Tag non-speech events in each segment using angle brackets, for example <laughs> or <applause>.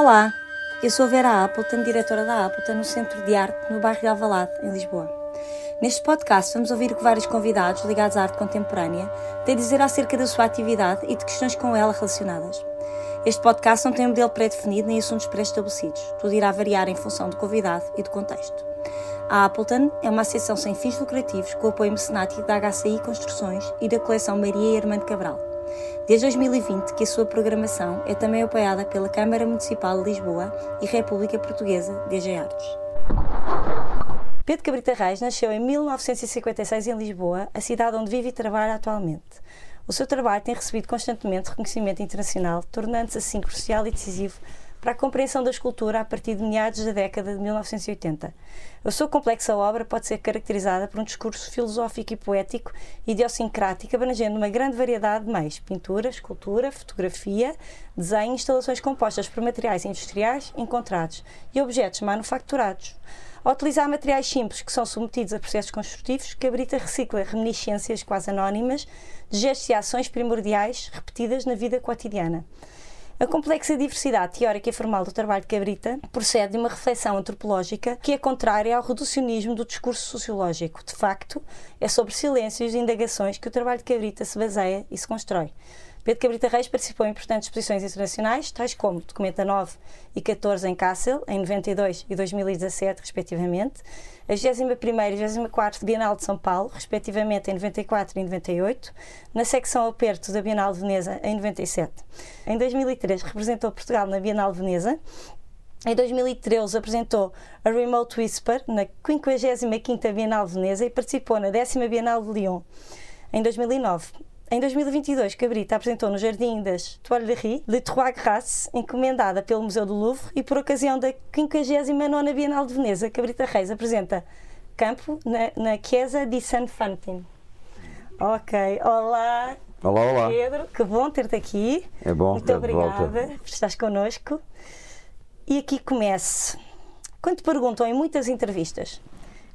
Olá, eu sou Vera Appleton, diretora da Appleton no Centro de Arte no bairro de Alvalade, em Lisboa. Neste podcast vamos ouvir o que vários convidados ligados à arte contemporânea têm a dizer acerca da sua atividade e de questões com ela relacionadas. Este podcast não tem um modelo pré-definido nem assuntos pré-estabelecidos. Tudo irá variar em função do convidado e do contexto. A Appleton é uma associação sem fins lucrativos com apoio mecenático da HCI Construções e da coleção Maria e Armando Cabral. Desde 2020 que a sua programação é também apoiada pela Câmara Municipal de Lisboa e República Portuguesa DG Artes. Pedro Cabrita Reis nasceu em 1956 em Lisboa, a cidade onde vive e trabalha atualmente. O seu trabalho tem recebido constantemente reconhecimento internacional, tornando-se assim crucial e decisivo para a compreensão da escultura a partir de meados da década de 1980. A sua complexa obra pode ser caracterizada por um discurso filosófico e poético idiosincrático, abrangendo uma grande variedade de meios: pintura, escultura, fotografia, desenho instalações compostas por materiais industriais encontrados e objetos manufaturados. Ao utilizar materiais simples que são submetidos a processos construtivos, Cabrita recicla reminiscências quase anónimas de gestos e ações primordiais repetidas na vida cotidiana. A complexa diversidade teórica e formal do trabalho de Cabrita procede de uma reflexão antropológica que é contrária ao reducionismo do discurso sociológico. De facto, é sobre silêncios e indagações que o trabalho de Cabrita se baseia e se constrói. Pedro Cabrita Reis participou em importantes exposições internacionais, tais como Documenta 9 e 14 em Kassel, em 92 e 2017, respectivamente, a 21 e 24 Bienal de São Paulo, respectivamente em 94 e 98, na secção Aperto da Bienal de Veneza, em 97. Em 2003 representou Portugal na Bienal de Veneza em 2013 apresentou a Remote Whisper na 55ª Bienal de Veneza e participou na 10 Bienal de Lyon. Em 2009 em 2022, Cabrita apresentou no Jardim das Tuileries de Trois Grâces, encomendada pelo Museu do Louvre, e por ocasião da 59ª Bienal de Veneza, Cabrita Reis apresenta Campo na, na Chiesa di San Fantin. Ok, olá. Olá, olá. Pedro, que bom ter-te aqui. É bom. Muito obrigada por estares connosco. E aqui começo. Quando te perguntam em muitas entrevistas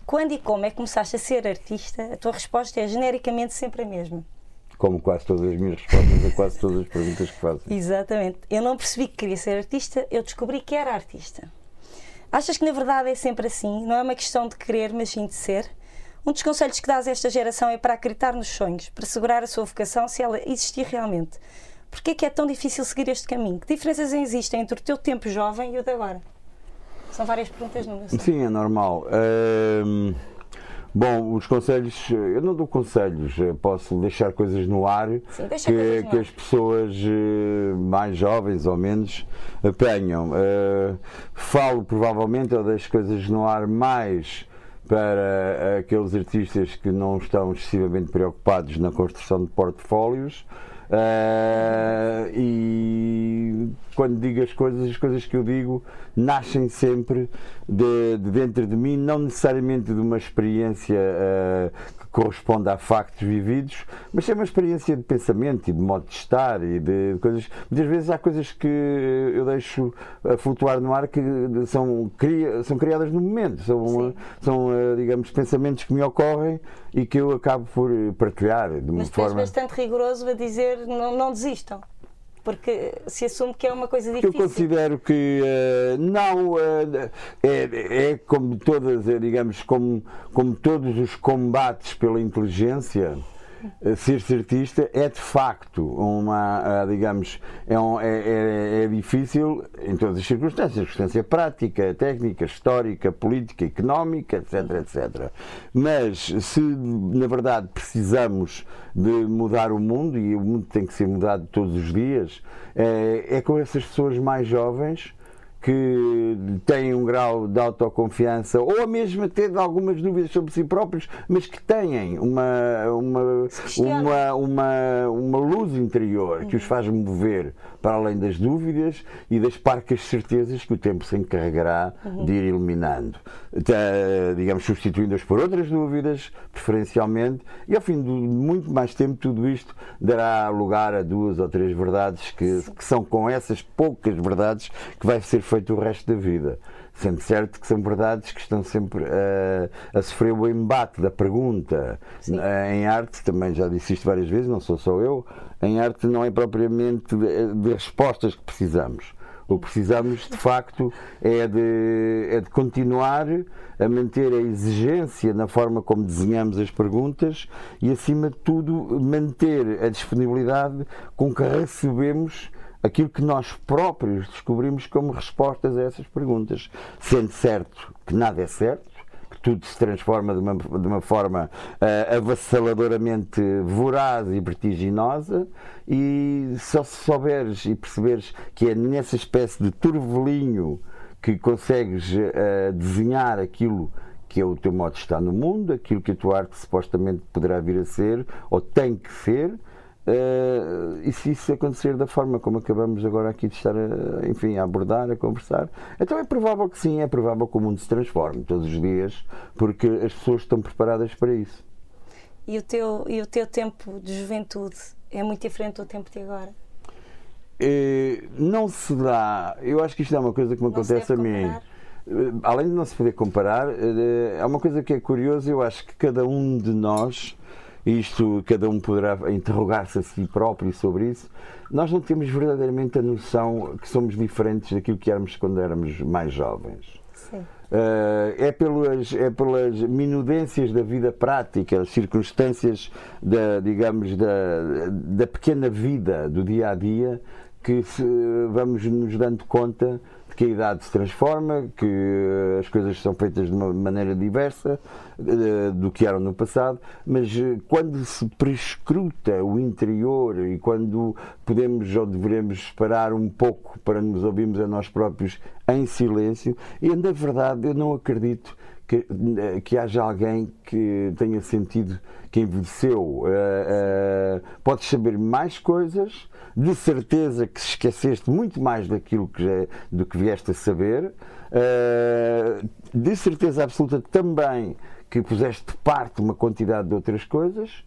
quando e como é que começaste a ser artista, a tua resposta é genericamente sempre a mesma como quase todas as minhas respostas a quase todas as perguntas que fazem. Exatamente. Eu não percebi que queria ser artista, eu descobri que era artista. Achas que na verdade é sempre assim? Não é uma questão de querer, mas sim de ser? Um dos conselhos que dás a esta geração é para acreditar nos sonhos, para segurar a sua vocação se ela existir realmente. Porquê é que é tão difícil seguir este caminho? Que diferenças existem entre o teu tempo jovem e o de agora? São várias perguntas numa. Sim, é normal. Bom, os conselhos, eu não dou conselhos, posso deixar coisas no ar Sim, que, no que ar. as pessoas eh, mais jovens ou menos apanham. Uh, falo provavelmente ou deixo coisas no ar mais para aqueles artistas que não estão excessivamente preocupados na construção de portfólios. Uh, e quando digo as coisas, as coisas que eu digo nascem sempre de, de dentro de mim, não necessariamente de uma experiência uh, corresponde a factos vividos, mas é uma experiência de pensamento e de modo de estar e de coisas. Muitas vezes há coisas que eu deixo a flutuar no ar que são, cria, são criadas no momento, são, são uh, digamos, pensamentos que me ocorrem e que eu acabo por partilhar de uma Mas forma. Mas bastante rigoroso a dizer não, não desistam porque se assume que é uma coisa difícil. Eu considero que uh, não uh, é, é, como todas, é, digamos, como, como todos os combates pela inteligência. Ser-se artista é de facto uma, digamos, é, um, é, é, é, difícil em todas as circunstâncias, circunstância prática, técnica, histórica, política, económica, etc, etc. Mas se na verdade precisamos de mudar o mundo, e o mundo tem que ser mudado todos os dias, é, é com essas pessoas mais jovens que têm um grau de autoconfiança ou mesmo ter algumas dúvidas sobre si próprios, mas que têm uma, uma, uma, uma, uma luz interior que os faz mover para além das dúvidas e das parcas certezas que o tempo se encarregará de ir eliminando. Digamos, substituindo-as por outras dúvidas, preferencialmente, e ao fim de muito mais tempo, tudo isto dará lugar a duas ou três verdades que, que são com essas poucas verdades que vai ser feito o resto da vida. Sendo certo que são verdades que estão sempre a, a sofrer o embate da pergunta. Sim. Em arte, também já disse isto várias vezes, não sou só eu, em arte não é propriamente de, de respostas que precisamos. O que precisamos, de facto, é de, é de continuar a manter a exigência na forma como desenhamos as perguntas e, acima de tudo, manter a disponibilidade com que recebemos aquilo que nós próprios descobrimos como respostas a essas perguntas. Sendo certo que nada é certo, que tudo se transforma de uma, de uma forma uh, avassaladoramente voraz e vertiginosa, e só se souberes e perceberes que é nessa espécie de turvelinho que consegues uh, desenhar aquilo que é o teu modo de estar no mundo, aquilo que a tua arte supostamente poderá vir a ser, ou tem que ser, Uh, e se isso acontecer da forma como acabamos agora aqui de estar a, enfim, a abordar, a conversar, então é provável que sim, é provável que o mundo se transforme todos os dias, porque as pessoas estão preparadas para isso. E o teu, e o teu tempo de juventude é muito diferente do tempo de agora? Uh, não se dá, eu acho que isto é uma coisa que me não acontece a mim. Uh, além de não se poder comparar, é uma coisa que é curiosa, eu acho que cada um de nós isto cada um poderá interrogar-se a si próprio sobre isso. Nós não temos verdadeiramente a noção que somos diferentes daquilo que éramos quando éramos mais jovens. Sim. Uh, é, pelas, é pelas minudências da vida prática, as circunstâncias da, digamos, da, da pequena vida do dia a dia que se, vamos nos dando conta que a idade se transforma, que as coisas são feitas de uma maneira diversa uh, do que eram no passado, mas uh, quando se prescruta o interior e quando podemos ou devemos parar um pouco para nos ouvirmos a nós próprios em silêncio, e na verdade eu não acredito que, uh, que haja alguém que tenha sentido que envelheceu. podes saber mais coisas de certeza que se esqueceste muito mais daquilo que já, do que vieste a saber, uh, de certeza absoluta também que puseste de parte uma quantidade de outras coisas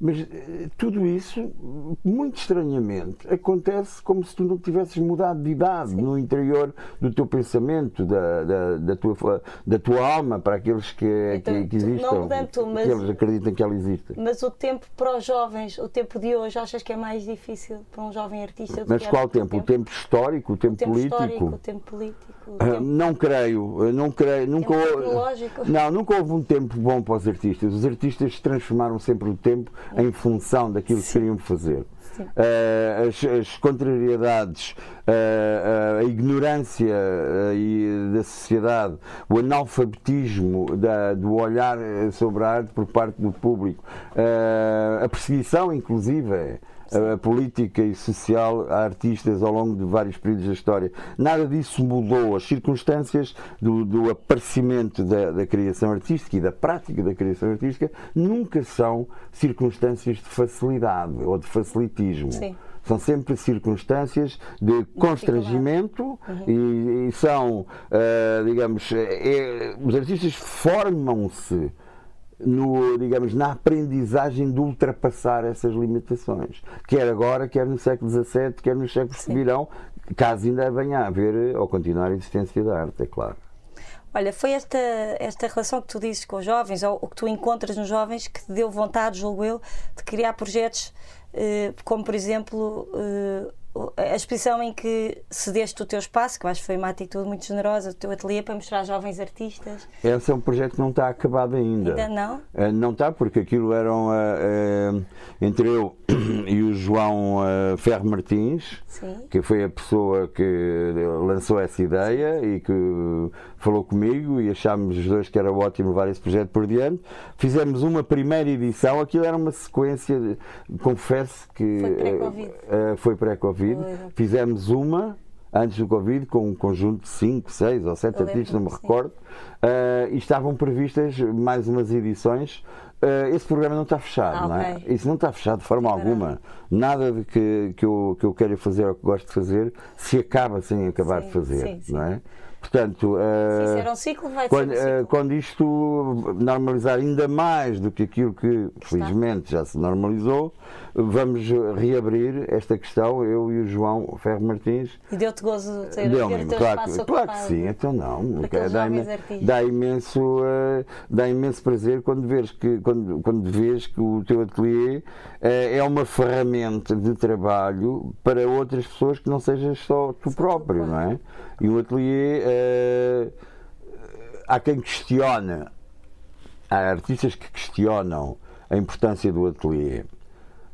mas eh, tudo isso, muito estranhamente, acontece como se tu não tivesses mudado de idade Sim. no interior do teu pensamento, da, da, da, tua, da tua alma, para aqueles que, então, que, que existem, não mudando mas, que eles acreditam que ela existe. Mas o tempo para os jovens, o tempo de hoje, achas que é mais difícil para um jovem artista? Mas qual tempo? tempo? O tempo histórico, o tempo, o tempo político? Histórico, o tempo político. Ah. Não creio, não creio, nunca houve, não, nunca houve um tempo bom para os artistas. Os artistas transformaram sempre o tempo em função daquilo Sim. que queriam fazer. Uh, as, as, contrariedades, uh, uh, a ignorância da sociedade, o analfabetismo da, do olhar sobre a arte por parte do público, a perseguição, inclusive a, política e social a artistas ao longo de vários períodos da história. Nada disso mudou. As circunstâncias do, do aparecimento da, da, criação artística e da prática da criação artística nunca são circunstâncias de facilidade ou de facilitismo. Sim são sempre circunstâncias de constrangimento uhum. e, e, são, uh, digamos, é, os artistas formam-se no, digamos, na aprendizagem de ultrapassar essas limitações. Quer agora, quer no século XVII, quer nos séculos que virão, caso ainda venha a haver ou continuar a existência da arte, é claro. Olha, foi esta, esta relação que tu dizes com os jovens, ou o que tu encontras nos jovens, que te deu vontade, julgo eu, de criar projetos eh, como, por exemplo, eh, a exposição em que cedeste o teu espaço, que eu acho que foi uma atitude muito generosa, o teu ateliê para mostrar jovens artistas. Esse é um projeto que não está acabado ainda. Ainda não? Uh, não está, porque aquilo eram uh, uh, entre eu <coughs> e o João Ferro Martins, Sim. que foi a pessoa que lançou essa ideia e que falou comigo e achámos os dois que era ótimo levar esse projeto por diante. Fizemos uma primeira edição, aquilo era uma sequência, confesso que foi pré-Covid. foi pré-Covid. Fizemos uma antes do Covid, com um conjunto de 5, 6 ou 7 artistas, não me recordo, uh, e estavam previstas mais umas edições. Uh, esse programa não está fechado, ah, não é? Okay. Isso não está fechado de forma alguma. Nada de que, que, eu, que eu quero fazer ou que gosto de fazer se acaba sem acabar sim, de fazer, sim, sim. não é? Portanto, uh, se um ciclo, vai quando, ser um ciclo. Uh, quando isto normalizar ainda mais do que aquilo que, Está. felizmente, já se normalizou, vamos reabrir esta questão, eu e o João Ferro Martins. E deu-te gozo ter Deu ver claro, espaço claro que sim, então não. Dá, imen- dá imenso, eh, dá imenso prazer quando vês que, quando, quando vês que o teu ateliê eh, é uma ferramenta de trabalho para outras pessoas que não sejas só tu próprio, não é? E o ateliê, eh, há quem questione, há artistas que questionam a importância do ateliê.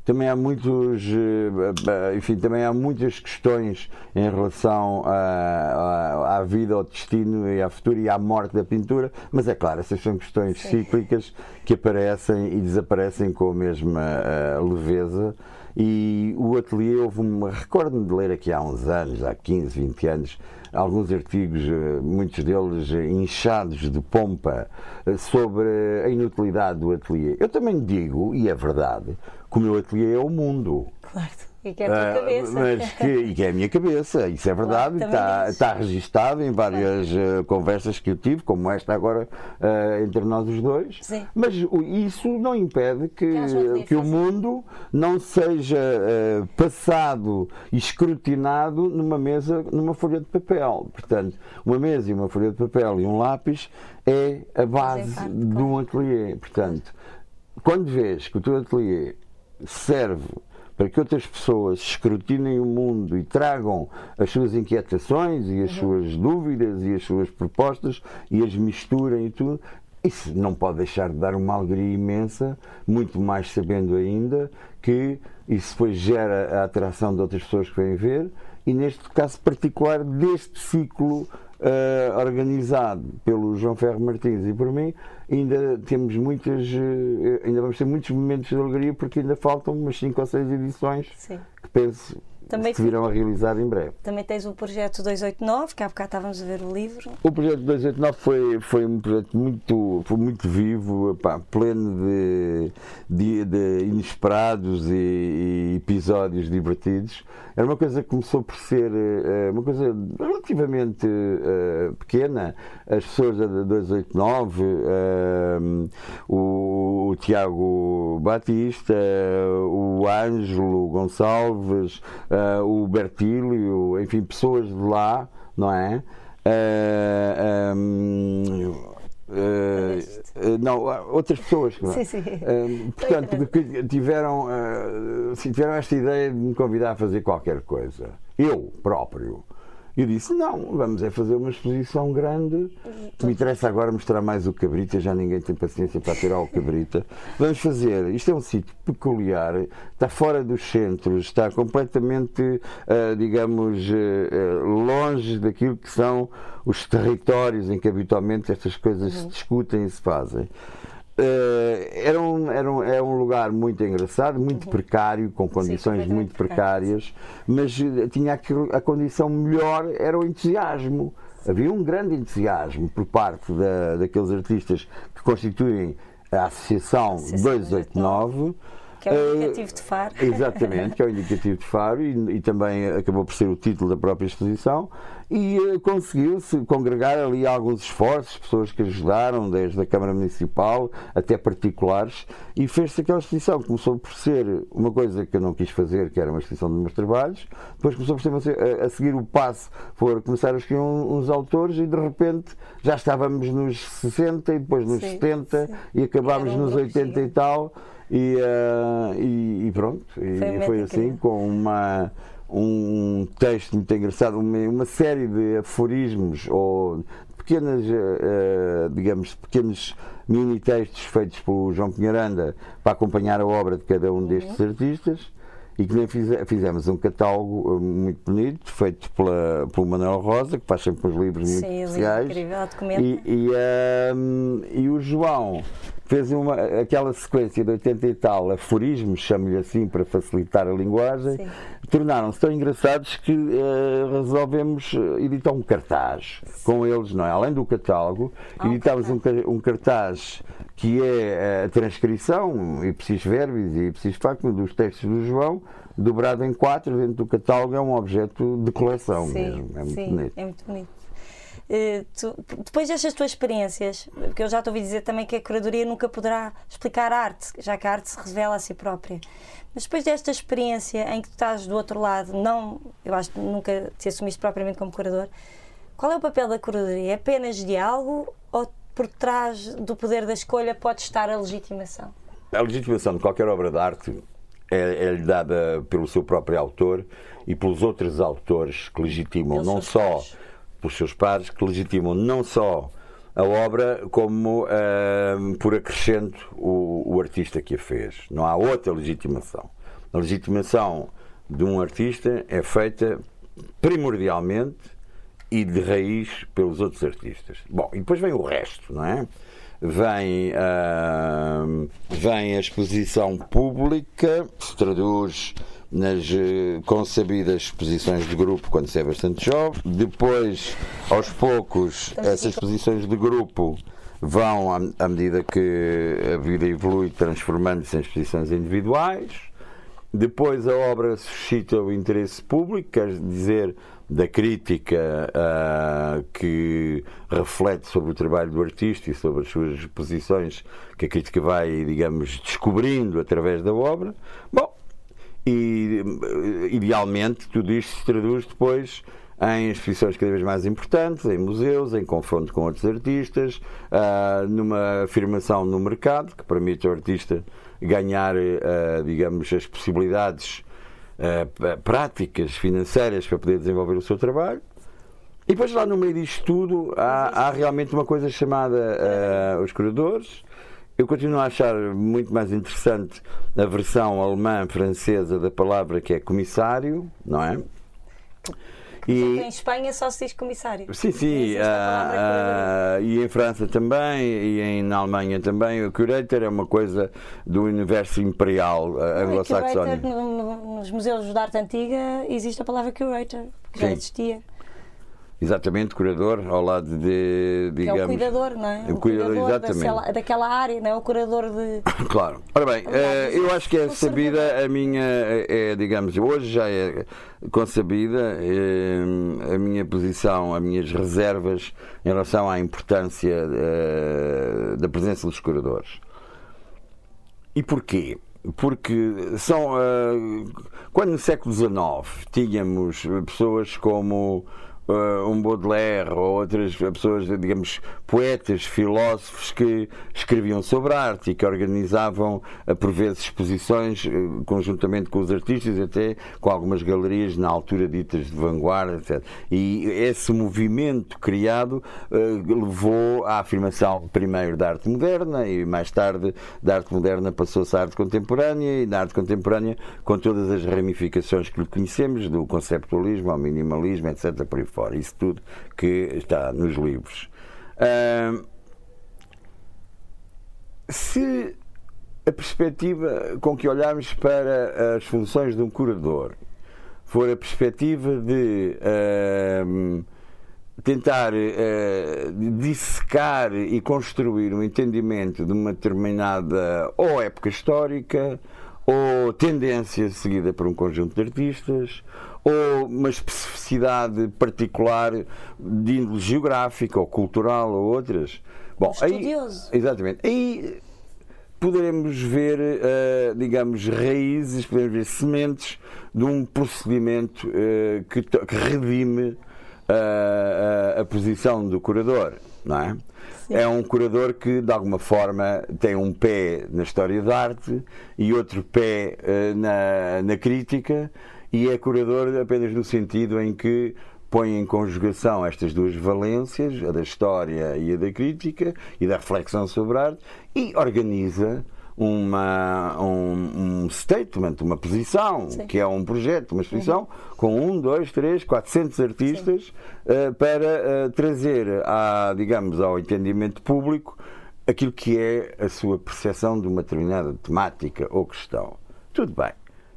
Também há muitos, eh, enfim, também há muitas questões em relação à, à- à vida, ao destino e à futuro e à morte da pintura, mas é claro, essas são questões cíclicas que aparecem e desaparecem com a mesma eh, leveza. E o ateliê, houve uma. Recordo-me de ler aqui há uns anos, há 15, 20 anos, alguns artigos, eh, muitos deles eh, inchados de pompa, eh, sobre a inutilidade do ateliê. Eu também digo, e é verdade, que o meu ateliê é o mundo. Claro. E que é a tua Ah, cabeça. mas que, e que é a minha cabeça, isso é verdade, Claro, está, está registado em várias eh, conversas que eu tive, como esta agora eh, entre nós os dois. Sim. Mas isso não impede que, Que que o mundo não seja eh, passado e escrutinado numa mesa, numa folha de papel. Portanto, uma mesa e uma folha de papel e um lápis é a base parte, de claro. um ateliê. Portanto, quando vês que o teu ateliê serve para que outras pessoas escrutinem o mundo e tragam as suas inquietações e as suas dúvidas e as suas propostas e as misturem e tudo, isso não pode deixar de dar uma alegria imensa, muito mais sabendo ainda que isso depois gera a atração de outras pessoas que vêm ver e neste caso particular deste ciclo eh, organizado pelo João Ferro Martins e por mim, ainda temos muitas, eh, ainda vamos ter muitos momentos de alegria porque ainda faltam umas 5 ou 6 edições Sim. que penso Também que se virão a realizar em breve. Também tens o projeto 289, que há bocado estávamos a ver o livro. O projeto 289 foi, foi um projeto muito, foi muito vivo, pá, pleno de, de, de inesperados e, e episódios divertidos. Era uma coisa que começou por ser eh, uma coisa relativamente eh, pequena. As pessoas da 289, eh, o, o Tiago Batista, o Ângelo Gonçalves, eh, o Bertílio, enfim, pessoas de lá, não é? Ehm, eh, eh, não, há outras pessoas. não é? Sim, sim. Eh, portanto, que tiveram, sim, tiveram esta ideia de me convidar a fazer qualquer coisa. Eu próprio. Eu disse, não, vamos é fazer uma exposição grande. Me interessa agora mostrar mais o Cabrita, já ninguém tem paciência para tirar o Cabrita. <laughs> Vamos fazer, isto é um sítio peculiar, está fora dos centros, está completamente, ah, digamos, eh, eh, longe daquilo que são os territórios em que habitualmente estas coisas se discutem e se fazem. Eh, era, um, era um, é um lugar muito engraçado, muito precário, com condições completamente muito precárias, mas eh, tinha aquilo- a condição melhor era o entusiasmo. Havia um grande entusiasmo por parte da, daqueles artistas que constituem a Associação Associação 289. Que é o Eh, indicativo de Faro. Exatamente, que é o indicativo de Faro e, e também acabou por ser o título da própria exposição. E eh, conseguiu-se congregar ali alguns esforços, pessoas que ajudaram, desde a Câmara Municipal até particulares, e fez-se aquela exposição. Começou por ser uma coisa que eu não quis fazer, que era uma exposição de meus trabalhos, depois começou por ser a, a seguir o passo, por começar a escolher um- uns autores, e de repente já estávamos nos 60 e depois nos Sim, 70 sim. e acabámos um nos grupo 80 e tal. E, eh, e, e pronto, e Foi um foi, assim com uma, um texto muito engraçado, uma, uma série de aforismos ou pequenas, eh, digamos, pequenos mini textos feitos pelo João Pinharanda para acompanhar a obra de cada um destes Uhum. artistas e que nem fize- fizemos um catálogo muito bonito, feito pela, pelo Manuel Rosa, que faz sempre uns livros muito Sim, livro especiais. incrível. E, e, ahm, e o João fez uma, aquela sequência de 80 e tal aforismos, chamo-lhe assim para facilitar a linguagem, Sim. tornaram-se tão engraçados que eh, resolvemos eh, editar um cartaz com eles, não é? Além do catálogo, Ah, um editámos um, ca- um cartaz que é a transcrição, ipsis verbis e ipsis facto, dos textos do João, dobrado em quatro dentro do catálogo, é um objeto de coleção Sim, mesmo, é muito sim, bonito. é muito bonito. Uh, tu, depois destas tuas experiências, porque eu já te ouvi dizer também que a curadoria nunca poderá explicar a arte, já que a arte se revela a si própria. Mas depois desta experiência em que tu estás do outro lado, não, eu acho que nunca te assumiste propriamente como curador, qual é o papel da curadoria? É apenas diálogo ou por trás do poder da escolha pode estar a legitimação? A legitimação de qualquer obra de arte é, é dada pelo seu próprio autor e pelos outros autores que legitimam pelos não só pares. Pelos seus pares, que legitimam não só a obra como uh, por acrescento o, o, artista que a fez. Não há outra legitimação. A legitimação de um artista é feita primordialmente e de raiz pelos outros artistas. Bom, e depois vem o resto, não é? Vem, uh, vem a exposição pública, se traduz nas uh, concebidas exposições de grupo quando se é bastante jovem. Depois, aos poucos, essas exposições de grupo vão, à, à medida que a vida evolui, transformando-se em exposições individuais. Depois a obra suscita o interesse público, quer dizer, da crítica uh, que reflete sobre o trabalho do artista e sobre as suas posições que a crítica vai, digamos, descobrindo através da obra. Bom, e idealmente tudo isto se traduz depois em exposições cada vez mais importantes, em museus, em confronto com outros artistas, uh, numa afirmação no mercado que permite ao artista ganhar, uh, digamos, as possibilidades uh, práticas financeiras para poder desenvolver o seu trabalho. E depois lá no meio disto tudo há, há realmente uma coisa chamada os curadores. Eu continuo a achar muito mais interessante a versão alemã francesa da palavra que é comissário, não é? E, em Espanha só se diz comissário. Sim, sim. Uh, uh, e em França também, e em, na Alemanha também. O curator é uma coisa do universo imperial uh, anglo-saxónico. No, nos museus de arte antiga existe a palavra curator, que já existia. Exatamente, curador, ao lado de, digamos... É o cuidador, não é? O, o cuidador, cuidador exatamente. daquela área, não é? O curador de... <coughs> Claro. Ora bem, uh, eu acho que é sabida a minha, é, digamos, hoje já é consabida é, a minha posição, as minhas reservas em relação à importância uh, da presença dos curadores. E porquê? Porque são... Quando no século XIX tínhamos pessoas como uh, um Baudelaire ou outras pessoas, digamos, poetas, filósofos que escreviam sobre arte e que organizavam, uh, por vezes, exposições uh, conjuntamente com os artistas, até com algumas galerias na altura ditas de vanguarda, etc. E esse movimento criado levou à afirmação, primeiro, da arte moderna e mais tarde da arte moderna passou-se à arte contemporânea e na arte contemporânea com todas as ramificações que lhe conhecemos, do conceptualismo ao minimalismo, etc. Por aí fora. Isso tudo que está nos livros. Uh, se a perspectiva com que olhamos para as funções de um curador for a perspectiva de uh, tentar uh, dissecar e construir um entendimento de uma determinada ou época histórica ou tendência seguida por um conjunto de artistas ou uma especificidade particular de índole geográfica ou cultural ou outras. Bom, estudioso. Aí, exatamente. Aí poderemos ver, uh, digamos, raízes, podemos ver sementes de um procedimento uh, que, que, redime uh, a posição do curador, não é? Sim. É um curador que, de alguma forma, tem um pé na história da arte e outro pé na, na crítica e é curador apenas no sentido em que põe em conjugação estas duas valências, a da história e a da crítica e da reflexão sobre a arte, e organiza uma, um, um statement, uma posição, Sim. que é um projeto, uma exposição, uhum. com um, dois, três, quatrocentos artistas uh, para uh, trazer, a, digamos, ao entendimento público aquilo que é a sua percepção de uma determinada temática ou questão. Tudo bem.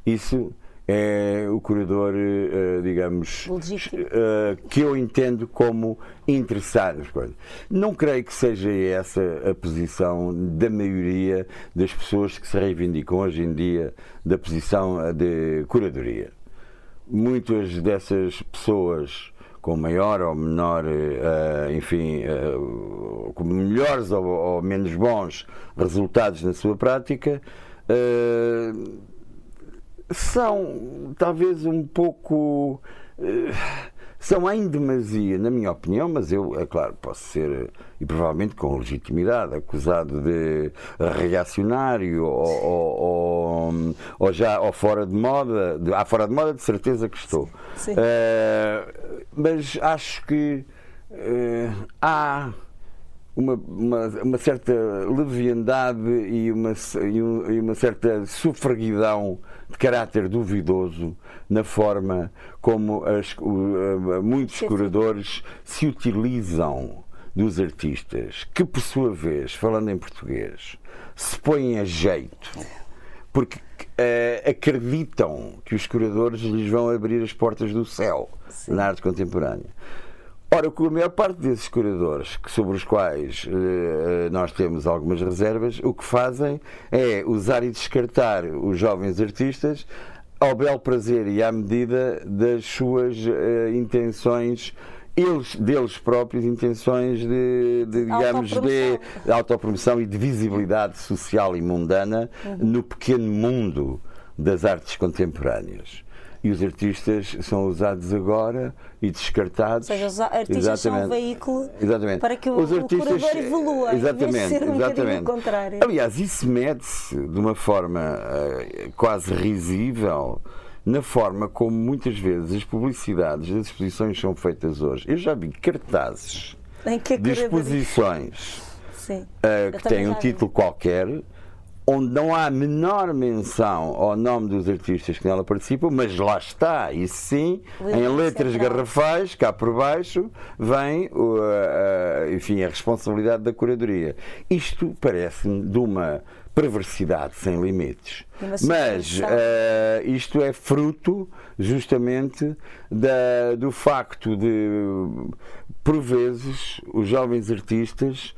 Isso é o curador, eh, digamos, eh, que eu entendo como interessado. Não creio que seja essa a posição da maioria das pessoas que se reivindicam hoje em dia da posição de curadoria. Muitas dessas pessoas com maior ou menor, enfim, com melhores ou, menos bons resultados na sua prática, são talvez um pouco são em demasia, na minha opinião, mas eu, é claro, posso ser, e provavelmente com legitimidade, acusado de reacionário ou, ou, ou, já ou fora de moda. De, ah, fora de moda, de certeza que estou. Uh, mas acho que uh, há uma, uma, uma, certa leviandade e uma, e uma certa sufraguidão de caráter duvidoso na forma como as, uh, muitos curadores se utilizam dos artistas, que por sua vez, falando em português, se põem a jeito, porque uh, acreditam que os curadores lhes vão abrir as portas do céu Sim. na arte contemporânea. Ora, com a maior parte desses curadores, sobre os quais uh, nós temos algumas reservas, o que fazem é usar e descartar os jovens artistas ao belo prazer e à medida das suas uh, intenções eles, deles próprios, intenções de, de digamos, de, de autopromoção e de visibilidade social e mundana uhum. no pequeno mundo das artes contemporâneas e os artistas são usados agora e descartados. Ou seja, os artistas exatamente. são um veículo exatamente. para que o, os artistas, o curador evolua, exatamente, em um exatamente. contrário. Aliás, isso mede-se de uma forma uh, quase risível na forma como muitas vezes as publicidades das exposições são feitas hoje. Eu já vi cartazes de exposições uh, que têm um título qualquer onde não há a menor menção ao nome dos artistas que nela participam, mas lá está, e sim, em letras garrafais, cá por baixo, vem uh, enfim, a responsabilidade da curadoria. Isto parece-me de uma perversidade sem limites. Mas uh, isto é fruto justamente da, do facto de, por vezes, os jovens artistas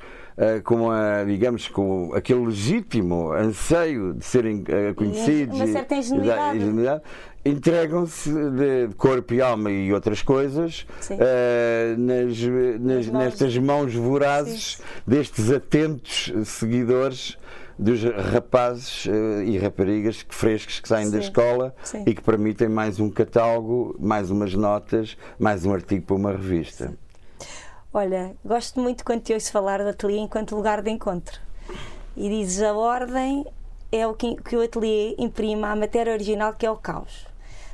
com a, digamos, com aquele legítimo anseio de serem uh, conhecidos uma certa ingenuidade. entregam-se de corpo e alma e outras coisas uh, nas, nas, nestas mãos vorazes Sim. destes atentos seguidores dos rapazes uh, e raparigas frescos que saem Sim. da escola Sim. e que permitem mais um catálogo, mais umas notas, mais um artigo para uma revista. Olha, gosto muito quando te ouço falar do ateliê enquanto lugar de encontro. E dizes a ordem é o que, que o ateliê imprime à matéria original, que é o caos.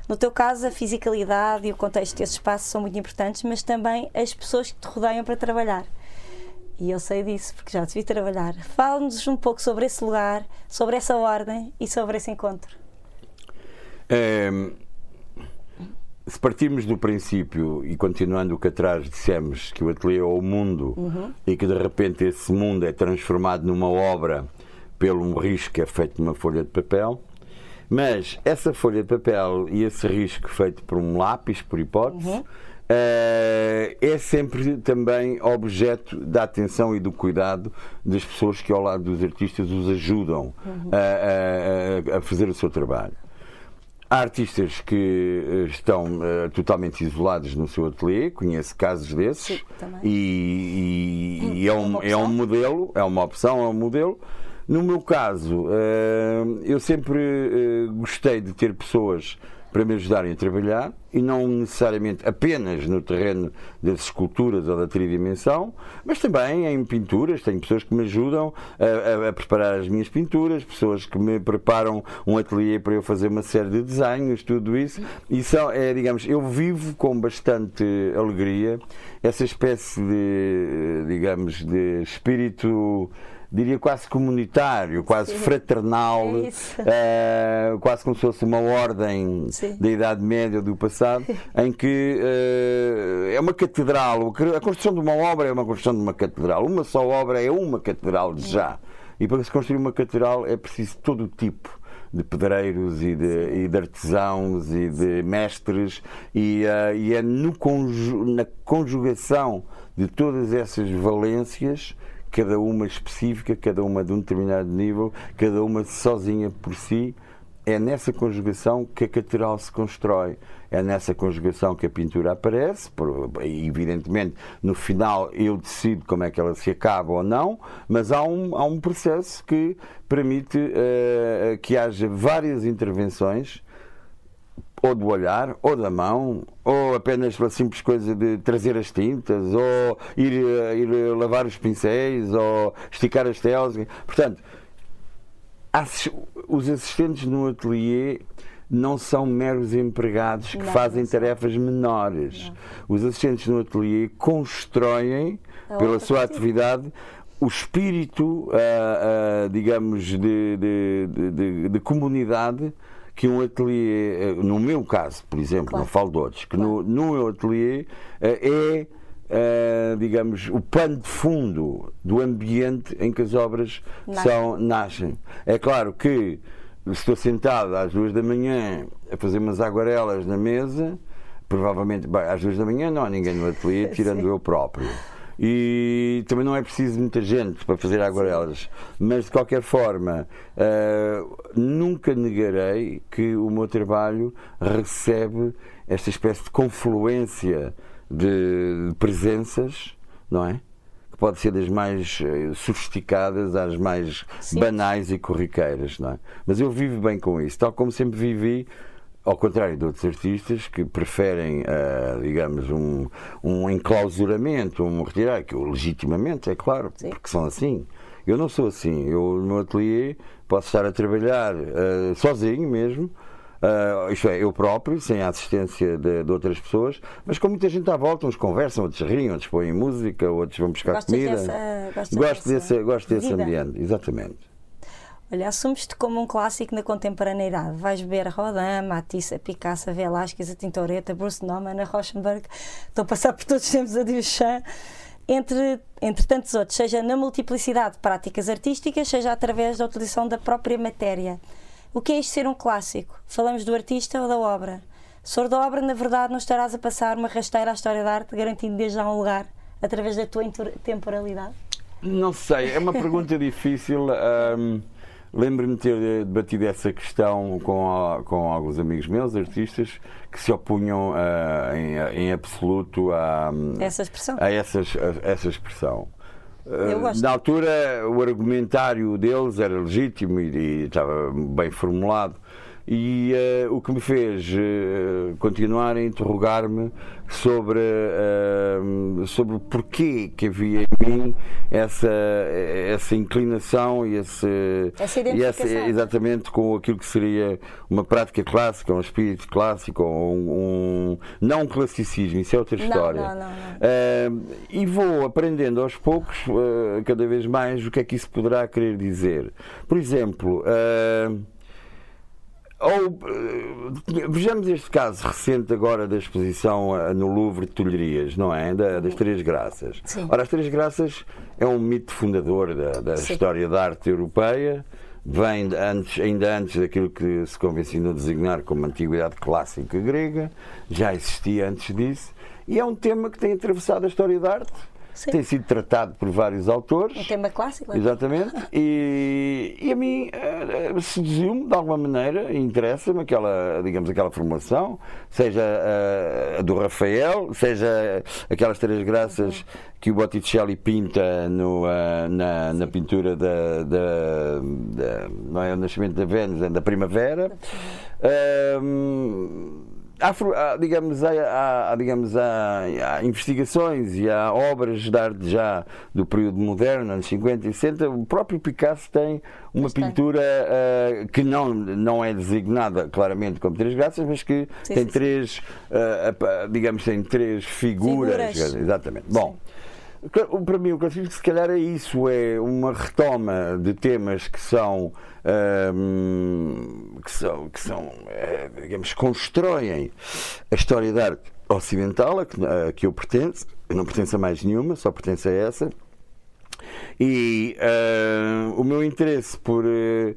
No teu caso, a fisicalidade e o contexto desse espaço são muito importantes, mas também as pessoas que te rodeiam para trabalhar. E eu sei disso, porque já te vi trabalhar. Fala-nos um pouco sobre esse lugar, sobre essa ordem e sobre esse encontro. É, se partirmos do princípio e continuando o que atrás dissemos que o ateliê é o mundo uhum. e que de repente esse mundo é transformado numa obra pelo um risco que é feito numa folha de papel, mas essa folha de papel e esse risco feito por um lápis, por hipótese, uhum. Uh, é sempre também objeto da atenção e do cuidado das pessoas que, ao lado dos artistas, os ajudam uhum. a, a, a, fazer o seu trabalho. Há artistas que eh, estão uh, totalmente isolados no seu ateliê, conheço casos desses, Sim, e, e, e é, um, é, um modelo, é uma opção, é um modelo. No meu caso, uh, eu sempre uh, gostei de ter pessoas para me ajudarem a trabalhar e não necessariamente apenas no terreno das esculturas ou da tridimensão, mas também em pinturas. Tenho pessoas que me ajudam a, a, a, preparar as minhas pinturas, pessoas que me preparam um ateliê para eu fazer uma série de desenhos, tudo isso. E são, é, digamos, eu vivo com bastante alegria essa espécie de, digamos, de espírito diria quase comunitário, quase Sim. fraternal, é uh, quase como se fosse uma ordem Sim. da Idade Média do passado, <laughs> em que uh, é uma catedral. A construção de uma obra é uma construção de uma catedral. Uma só obra é uma catedral de já. E para se construir uma catedral é preciso todo o tipo de pedreiros e de, e de, artesãos e de mestres, e, uh, e é no conju na conjugação de todas essas valências cada uma específica, cada uma de um determinado nível, cada uma sozinha por si, é nessa conjugação que a catedral se constrói. É nessa conjugação que a pintura aparece. Evidentemente, no final eu decido como é que ela se acaba ou não, mas há um, há um processo que permite uh, que haja várias intervenções ou do olhar, ou da mão, ou apenas pela simples coisa de trazer as tintas, ou ir, ir lavar os pincéis, ou esticar as telas. Portanto, os assistentes no ateliê não são meros empregados que não, fazem não tarefas menores. Não. Os assistentes no ateliê constroem, a pela sua atividade, o espírito, uh, uh, digamos, de, de, de, de, comunidade que um ateliê, uh, no meu caso, por exemplo, claro. não falo de outros, que claro. no, no meu ateliê é Uh, digamos, o pano de fundo do ambiente em que as obras Nasce. são, nascem. É claro que estou sentado às duas da manhã a fazer umas aguarelas na mesa, provavelmente, bem, às duas da manhã não há ninguém no ateliê, <laughs> tirando Sim. eu próprio. E também não é preciso muita gente para fazer aguarelas, mas de qualquer forma, uh, nunca negarei que o meu trabalho recebe esta espécie de confluência de presenças, não é? Que pode ser das mais eh, sofisticadas às mais Sim. banais e corriqueiras, não é? Mas eu vivo bem com isso, tal como sempre vivi ao contrário de outros artistas que preferem, uh, digamos, um, um enclausuramento, um retirar, que eu legitimamente, é claro, Sim. porque são assim. Eu não sou assim. Eu, no meu ateliê, posso estar a trabalhar uh, sozinho mesmo, Uh, isto é, eu próprio, sem a assistência de, de, outras pessoas, mas com muita gente à volta, uns conversam, outros riem, outros põem música, outros vão buscar Gostas comida. Dessa, gosto, desse, gosto desse ambiente, exatamente. Olha, assumes-te como um clássico na contemporaneidade. Vais ver Rodin, Matisse, Picasso, Velázquez, a Tintoreta, Bruce Nauman, Ana Rauschenberg. Estou a passar por todos os tempos a Duchamp. Entre, entre tantos outros, seja na multiplicidade de práticas artísticas, seja através da utilização da própria matéria. O que é isto ser um clássico? Falamos do artista ou da obra? Sor da obra, na verdade, não estarás a passar uma rasteira à história da arte, garantindo desde já um lugar através da tua temporalidade? Não sei, é uma pergunta <laughs> difícil. Um, Lembro-me de ter debatido essa questão com, com alguns amigos meus, artistas, que se opunham uh, em, em, absoluto a, essa expressão. A, essas, a essa expressão. Na altura, o argumentário deles era legítimo e, e estava bem formulado. E uh, o que me fez uh, continuar a interrogar-me sobre, uh, sobre porquê que havia em mim essa, essa inclinação e esse, essa. E essa, exatamente com aquilo que seria uma prática clássica, um espírito clássico, um, um não um classicismo, isso é outra história. Não, não, não, e vou aprendendo aos poucos, cada vez mais, o que é que isso poderá querer dizer. Por exemplo, ou, eh, vejamos este caso recente agora da exposição eh, no Louvre de Tulherias, não é? Da, das Três Graças. Sim. Ora, as Três Graças é um mito fundador da, da história da arte europeia, vem antes, ainda antes daquilo que se convencionou designar como Antiguidade Clássica Grega, já existia antes disso, e é um tema que tem atravessado a história da arte Sim. tem sido tratado por vários autores. Um tema clássico. É? Exatamente. E, e a mim uh, seduziu-me de alguma maneira, interessa-me aquela, digamos, aquela formação, seja uh, a do Rafael, seja aquelas três graças uhum. que o Botticelli pinta no, uh, na, na pintura da, da, da, não é, o nascimento da Vênus, é da primavera. Uh, há, há, digamos, há, há digamos, há, há, investigações e há obras de arte já do período moderno, anos 50 e 60. O próprio Picasso tem uma pintura uh, que não, não é designada claramente como três graças, mas que sim, tem sim, três, sim. Uh, digamos, tem três figuras. figuras. Exatamente. Bom. Para mim, o que se calhar é isso: é uma retoma de temas que são que são, que são eh, digamos, constroem a história da arte ocidental, a que, a que eu pertenço, eu não pertenço a mais nenhuma, só pertenço a essa. E uh, o meu interesse por uh,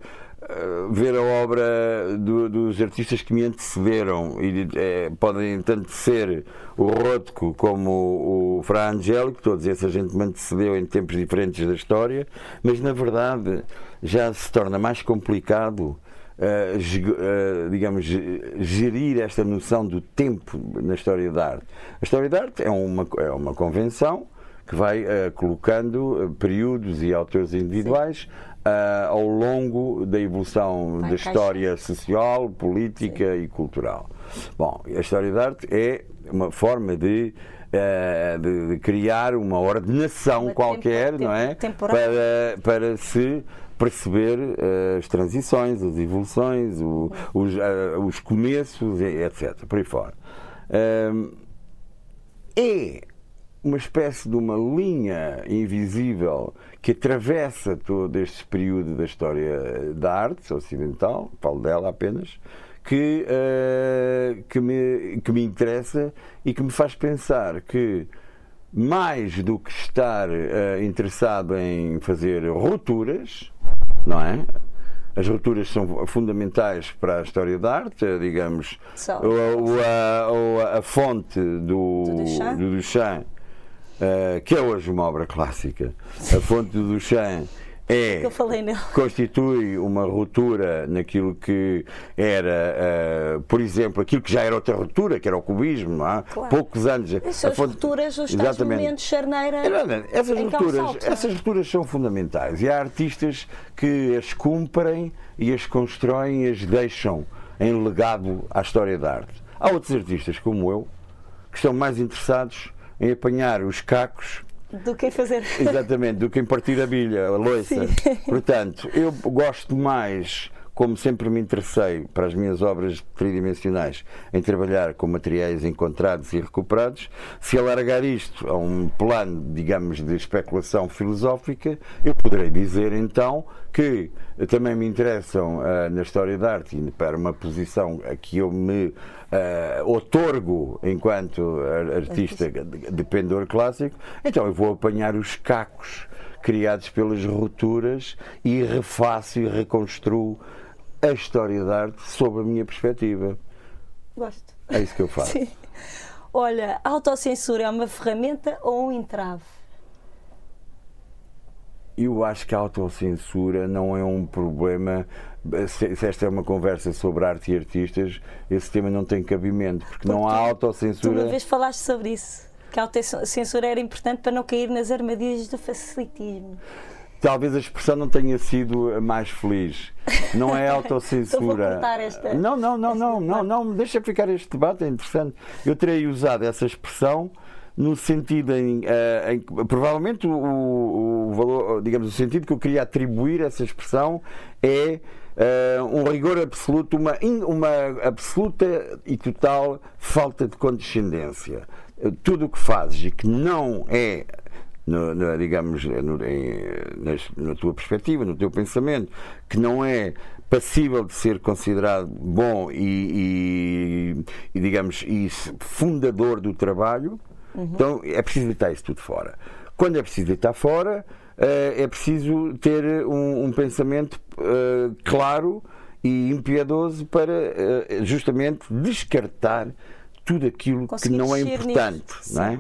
ver a obra do, dos artistas que me antecederam e é, podem tanto ser o Rothko como o, o Fra Angélico, todos essa gente me antecedeu em tempos diferentes da história, mas na verdade já se torna mais complicado uh, digamos, gerir esta noção do tempo na história da arte. A história da arte é uma, é uma convenção que vai uh, colocando períodos e autores individuais uh, ao longo da evolução vai da história social, política Sim. e cultural. Bom, a história da arte é uma forma de uh, de, de, criar uma ordenação uma qualquer, tempo, não é? Para, para se perceber uh, as transições, as evoluções, o, os, uh, os começos, etc. Por aí fora. Uh, é uma espécie de uma linha invisível que atravessa todo este período da história da arte ocidental, falo dela apenas, que, uh, que, me, que me interessa e que me faz pensar que mais do que estar uh, interessado em fazer rupturas, não é? As rupturas são fundamentais para a história da arte, digamos, ou, a, ou a, fonte do, do Duchamp, uh, que é hoje uma obra clássica, a fonte do Duchamp é, constitui uma ruptura naquilo que era, uh, por exemplo, aquilo que já era outra ruptura, que era o cubismo, há claro. poucos anos. Essas fonte... rupturas, os tais momentos charneira. essas, rupturas, essas rupturas são fundamentais e há artistas que as cumprem e as constroem e as deixam em legado à história da arte. Há outros artistas, como eu, que estão mais interessados em apanhar os cacos do que fazer. Exatamente, do que em partir a bilha, a loiça. Sim. Portanto, eu gosto mais como sempre me interessei para as minhas obras tridimensionais em trabalhar com materiais encontrados e recuperados, se alargar isto a um plano, digamos, de especulação filosófica, eu poderei dizer então que também me interessam uh, na história da arte e para uma posição a que eu me uh, otorgo enquanto artista de pendor clássico, então eu vou apanhar os cacos criados pelas rupturas e refaço e reconstruo a história da arte sob a minha perspectiva. Gosto. É isso que eu faço. Sim. Olha, a autocensura é uma ferramenta ou um entrave? Eu acho que a autocensura não é um problema. Se, esta é uma conversa sobre arte e artistas, esse tema não tem cabimento, porque, porque não há autocensura. Tu uma vez falaste sobre isso, que a autocensura era importante para não cair nas armadilhas do facilitismo talvez a expressão não tenha sido a mais feliz. Não é <laughs> autocensura. esta, não, não, não, não, não, não, deixa ficar este debate, é interessante. Eu terei usado essa expressão no sentido em, uh, em provavelmente o, o, valor, digamos, o sentido que eu queria atribuir a essa expressão é uh, um rigor absoluto, uma, uma absoluta e total falta de condescendência. Tudo o que fazes e que não é no, no, digamos, no, em, na tua perspectiva, no teu pensamento, que não é passível de ser considerado bom e, e, e digamos, e fundador do trabalho, uhum. então é preciso deitar isso tudo fora. Quando é preciso deitar fora, uh, é preciso ter um, um pensamento uh, claro e impiedoso para uh, justamente descartar tudo aquilo que não é importante, não é?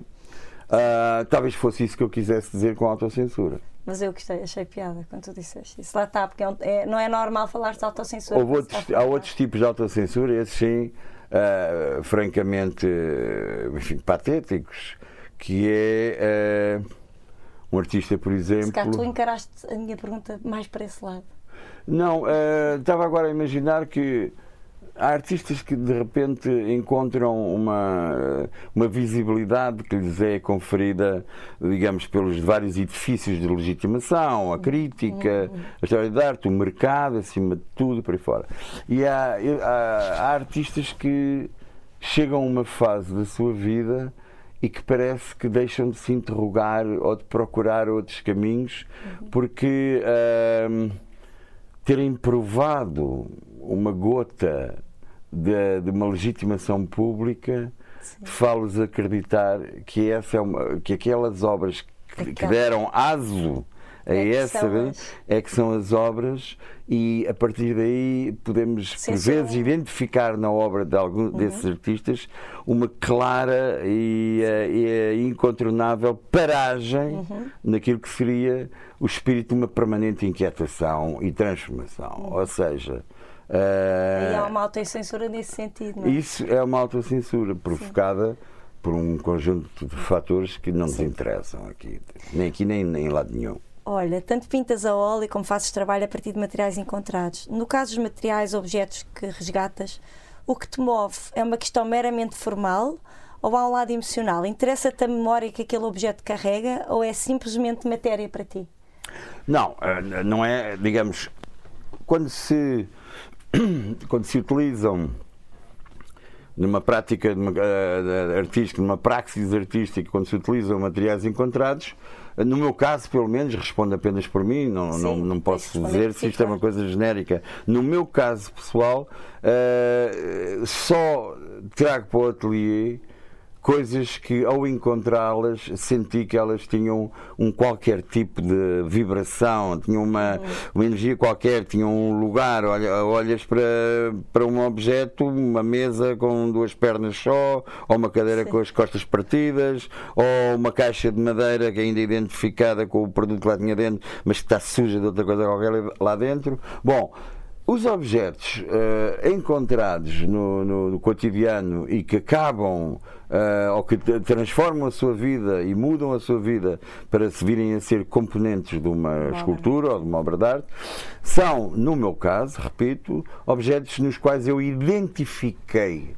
Uh, talvez fosse isso que eu quisesse dizer com autocensura. Mas eu gostei, achei piada quando tu disseste isso. Lá está, porque é, é, não é normal falar de autocensura. Outros, há outros tipos de autocensura, esses sim, uh, francamente, enfim, patéticos, que é uh, um artista, por exemplo. Se tu encaraste a minha pergunta mais para esse lado. Não, estava agora a imaginar que há artistas que de repente encontram uma, uma visibilidade que lhes é conferida, digamos, pelos vários edifícios de legitimação, a crítica, a história de arte, o mercado, acima de tudo, por aí fora. E há, há, há artistas que chegam a uma fase da sua vida e que parece que deixam de se interrogar ou de procurar outros caminhos porque uh, terem provado uma gota de, de uma legitimação pública falo-os acreditar que, essa é uma, que aquelas obras que, que deram aso a é essa as... é que são as obras e a partir daí podemos sim, por vezes identificar na obra de algum uhum. desses artistas uma clara e, eh, e eh, incontornável paragem uhum. naquilo que seria o espírito de uma permanente inquietação e transformação. Uhum. Ou seja, Uh, e há uma autocensura nesse sentido, não é? Isso é uma autocensura provocada Sim. por um conjunto de fatores que não Sim. nos interessam aqui, nem aqui nem, nem em lado nenhum. Olha, tanto pintas a óleo como fazes trabalho a partir de materiais encontrados. No caso dos materiais, objetos que resgatas, o que te move é uma questão meramente formal ou há um lado emocional? Interessa-te a memória que aquele objeto carrega ou é simplesmente matéria para ti? Não, eh, não é, digamos, quando se <clears throat> quando se utilizam numa prática uh, artística, numa praxis artística, quando se utilizam materiais encontrados, no meu caso, pelo menos, respondo apenas por mim, não, Sim, não, não posso dizer se isto é uma coisa genérica. No meu caso pessoal, uh, só trago para o ateliê coisas que ao encontrá-las senti que elas tinham um qualquer tipo de vibração, tinham uma, uma energia qualquer, tinham um lugar, olha, olhas para, para um objeto, uma mesa com duas pernas só, ou uma cadeira Sim. com as costas partidas, ou uma caixa de madeira que é ainda identificada com o produto que lá tinha dentro, mas que está suja de outra coisa qualquer lá dentro. Bom, os objetos uh, encontrados no, no, no, cotidiano e que acabam uh, ou que transformam a sua vida e mudam a sua vida para se virem a ser componentes de uma escultura ou de uma obra de arte, são, no meu caso, repito, objetos nos quais eu identifiquei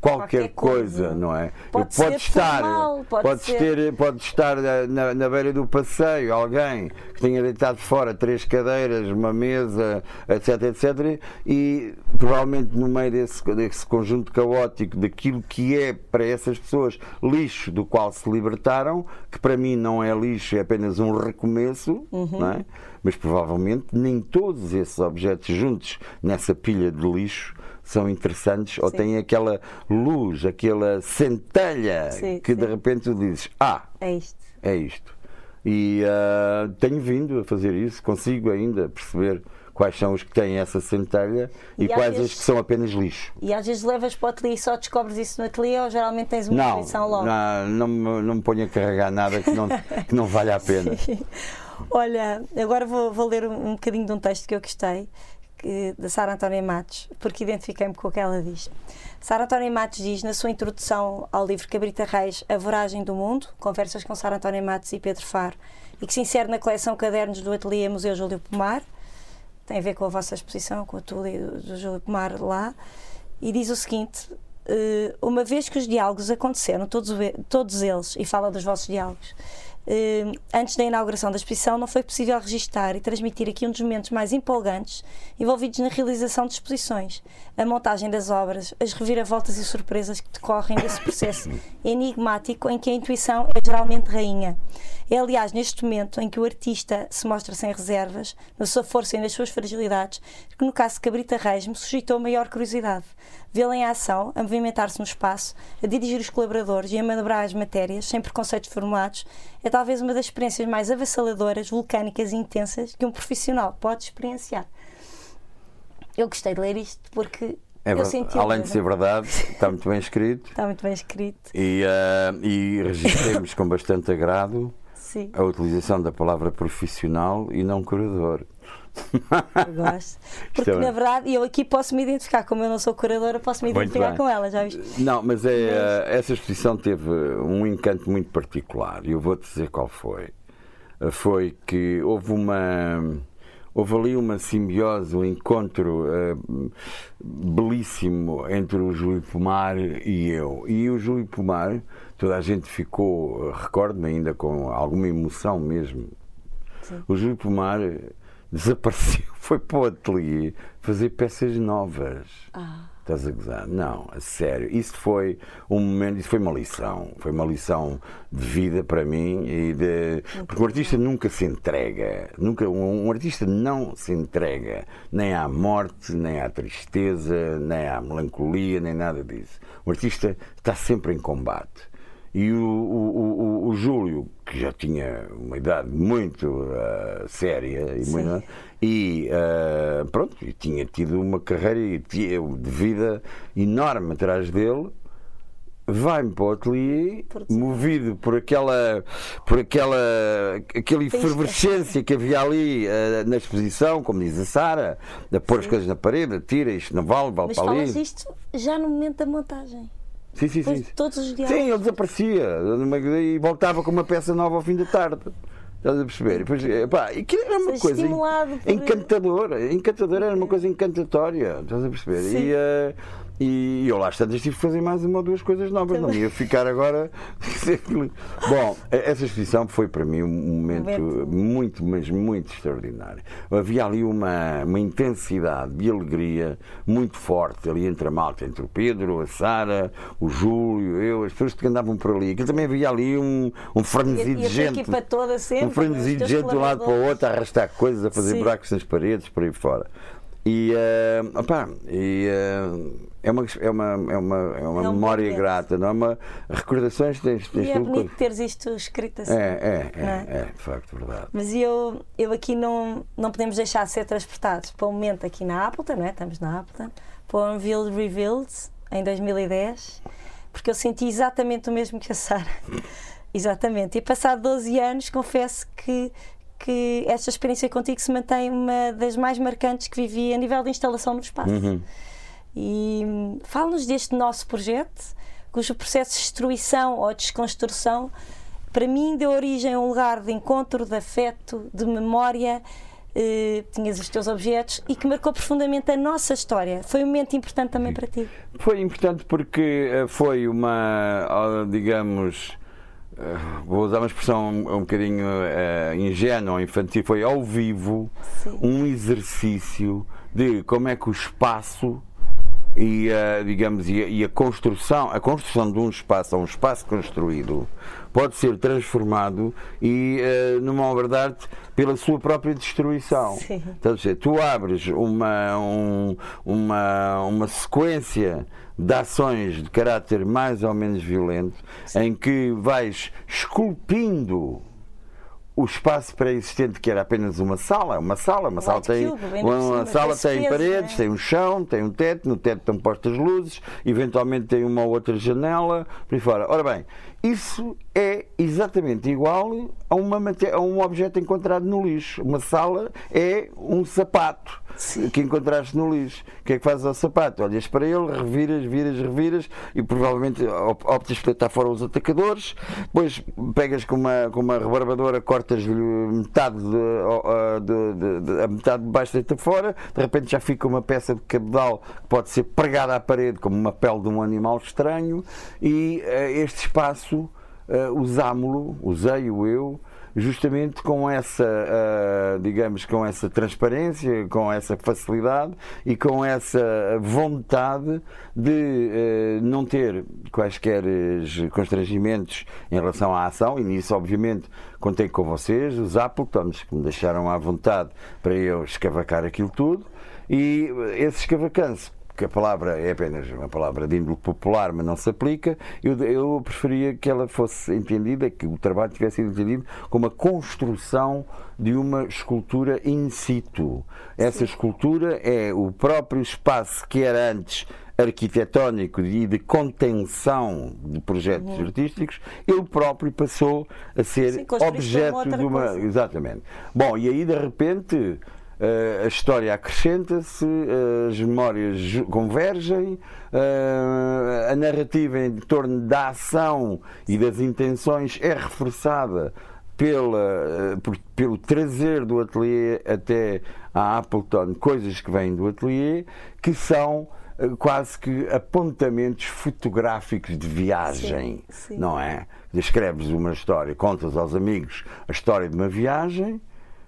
qualquer, coisa, coisa, não é? Pode, pode estar, formal, pode, pode ser... ter, pode estar na, na, beira do passeio alguém que tenha deitado fora três cadeiras, uma mesa, etc, etc, e provavelmente no meio desse, desse conjunto caótico daquilo que é para essas pessoas lixo do qual se libertaram, que para mim não é lixo, é apenas um recomeço, uhum. não é? mas provavelmente nem todos esses objetos juntos nessa pilha de lixo são interessantes Sim. ou têm aquela luz, aquela centelha Sim, que de repente tu dizes: Ah, é isto. É isto. E uh, tenho vindo a fazer isso, consigo ainda perceber quais são os que têm essa centelha e, e quais vezes, os que são apenas lixo. E às vezes levas para o ateliê e só descobres isso no ateliê ou geralmente tens uma exposição logo? Não, não, me, não me ponho a carregar nada que não, que não valha a pena. <laughs> Olha, agora vou, vou ler um, um bocadinho de um texto que eu gostei, da Sara Antónia Matos, porque identifiquei-me com o que ela diz. Sara Antónia Matos diz na sua introdução ao livro Cabrita Reis, A Voragem do Mundo, conversas com Sara Antónia Matos e Pedro Faro, e que se insere na coleção Cadernos do Ateliê Museu Júlio Pomar, tem a ver com a vossa exposição, com a ateliê do Júlio Pomar lá, e diz o seguinte: eh, uma vez que os diálogos aconteceram, todos, todos eles, e fala dos vossos diálogos, antes da inauguração da exposição, não foi possível registar e transmitir aqui um dos momentos mais empolgantes envolvidos na realização de exposições, a montagem das obras, as reviravoltas e surpresas que decorrem desse processo <coughs> enigmático em que a intuição é geralmente rainha. É, aliás, neste momento em que o artista se mostra sem reservas, na sua força e nas suas fragilidades, que no caso de Cabrita Reis me suscitou maior curiosidade. Vê-la em ação, a movimentar-se no espaço, a dirigir os colaboradores e a manobrar as matérias, sem preconceitos formulados, é talvez uma das experiências mais avassaladoras, vulcânicas e intensas que um profissional pode experienciar. Eu gostei de ler isto porque é eu senti Além de ser verdade, está muito bem escrito. <laughs> Está muito bem escrito. E, uh, e registremos com bastante agrado Sim. a utilização da palavra profissional e não curador. Eu gosto. <laughs> Porque, é na verdade, eu aqui posso me identificar, como eu não sou curadora, posso me identificar com ela, já viste? Não, mas, é, mas... Eh, essa exposição teve um encanto muito particular e eu vou-te dizer qual foi. Eh, foi que houve uma. Houve ali uma simbiose, um encontro uh, belíssimo entre o Júlio Pomar e eu. E o Júlio Pomar, toda a gente ficou, recordo-me ainda com alguma emoção mesmo. Sim. O Júlio Pomar desapareceu, <laughs> foi para o ateliê fazer peças novas. Ah. Estás a gozar? Não, a sério. Isso foi um momento, isso foi uma lição. Foi uma lição de vida para mim. E de, porque um artista nunca se entrega. Nunca, um, um artista não se entrega nem à morte, nem à tristeza, nem à melancolia, nem nada disso. O artista está sempre em combate. E o, o, o, o Júlio, que já tinha uma idade muito uh, séria e, muito, e uh, pronto, e tinha tido uma carreira de vida enorme atrás dele, vai-me para o ateliê, movido por aquela, por aquela, aquela efervescência que havia ali uh, na exposição, como diz a Sara, de pôr as coisas na parede, tira isto não vale, vale Mas para ali. falas isto já no momento da montagem. Sim, sim, sim. todos os dias. Sim, ele desaparecia e voltava com uma peça nova ao fim da tarde. Estás a perceber? E Depois, epá, aquilo era uma coisa por- encantadora. Encantadora, era uma coisa encantatória. Estás a perceber? Sim. E, eh, e eu lá tantas tive que fazer mais uma ou duas coisas novas. Não ia ficar agora. Bom, essa exposição foi para mim um momento Momento. muito, mas muito extraordinário. Havia ali uma, uma intensidade de alegria muito forte ali entre a malta, entre o Pedro, a Sara, o Júlio, eu, as pessoas que andavam por ali. Aquilo também havia ali um, um frenesi de gente. equipa toda sempre. Um frenesi de gente de um lado para o outro a arrastar coisas, a fazer Sim. buracos nas paredes, por aí fora. E, eh, opá, e eh, é uma, é uma, é uma, é uma É um memória grata, não é? Uma, recordações tens, tens E é bonito coisa. teres isto escrito assim. É, é, não é, é, de facto, verdade. Mas eu, eu aqui não, não podemos deixar de ser transportados para o momento aqui na Appleton, não é? Estamos na Appleton, para o Unveiled Revealed em 2010, porque eu senti exatamente o mesmo que a Sara. <laughs> exatamente. E passado 12 anos, confesso que, que esta experiência contigo se mantém uma das mais marcantes que vivi a nível de instalação no espaço. Uhum. E hum, fala-nos deste nosso projeto, cujo processo de destruição ou desconstrução, para mim, deu origem a um lugar de encontro, de afeto, de memória. eh, tinhas os teus objetos e que marcou profundamente a nossa história. Foi um momento importante também para ti. Foi importante porque eh, foi uma, digamos, vou usar uma expressão um, um bocadinho eh, ingênua ou infantil, foi ao vivo Sim. um exercício de como é que o espaço e a, digamos e a, e a construção a construção de um espaço ou um espaço construído pode ser transformado e eh, numa obra de arte pela sua própria destruição Sim. Dizer, tu abres uma, um- uma, uma sequência de ações de caráter mais ou menos violento em que vais esculpindo o espaço pré-existente que era apenas uma sala, uma sala, uma sala tem cube, uma cima, sala tem peso, paredes, é? tem um chão, tem um teto, no teto estão postas luzes, eventualmente tem uma outra janela, por aí fora. Ora bem, isso é exatamente igual a, uma, a um objeto encontrado no lixo. Uma sala é um sapato que encontraste no lixo. O que é que fazes ao sapato? Olhas para ele, reviras, viras, reviras e provavelmente op- optas por deitar fora os atacadores, depois pegas com uma, com uma rebarbadora, cortas-lhe metade, de, de- de- a metade de baixo deita fora, de repente já fica uma peça de cabedal que pode ser pregada à parede como uma pele de um animal estranho e eh, este espaço uh, usámo-lo, usei-o eu, justamente com essa, uh, digamos, com essa transparência, com essa facilidade e com essa vontade de uh, não ter quaisquer constrangimentos em relação à ação, e nisso, obviamente, contei com vocês, os Appletons, que me deixaram à vontade para eu escavacar aquilo tudo, e esse escavacanço que a palavra é apenas uma palavra de índole popular, mas não se aplica, eu, eu preferia que ela fosse entendida, que o trabalho tivesse sido entendido como a construção de uma escultura in situ. Essa escultura é o próprio espaço que era antes arquitetónico e de contenção de projetos artísticos, ele próprio passou a ser Sim, objeto de uma. coisa. Exatamente. Bom, e aí de repente eh, a história acrescenta-se, eh, as memórias convergem, eh, a narrativa em torno da ação e das intenções é reforçada pela, eh, por- pelo trazer do ateliê até à Appleton coisas que vêm do ateliê que são quase que apontamentos fotográficos de viagem, Sim, sim. não é? Descreves uma história, contas aos amigos a história de uma viagem,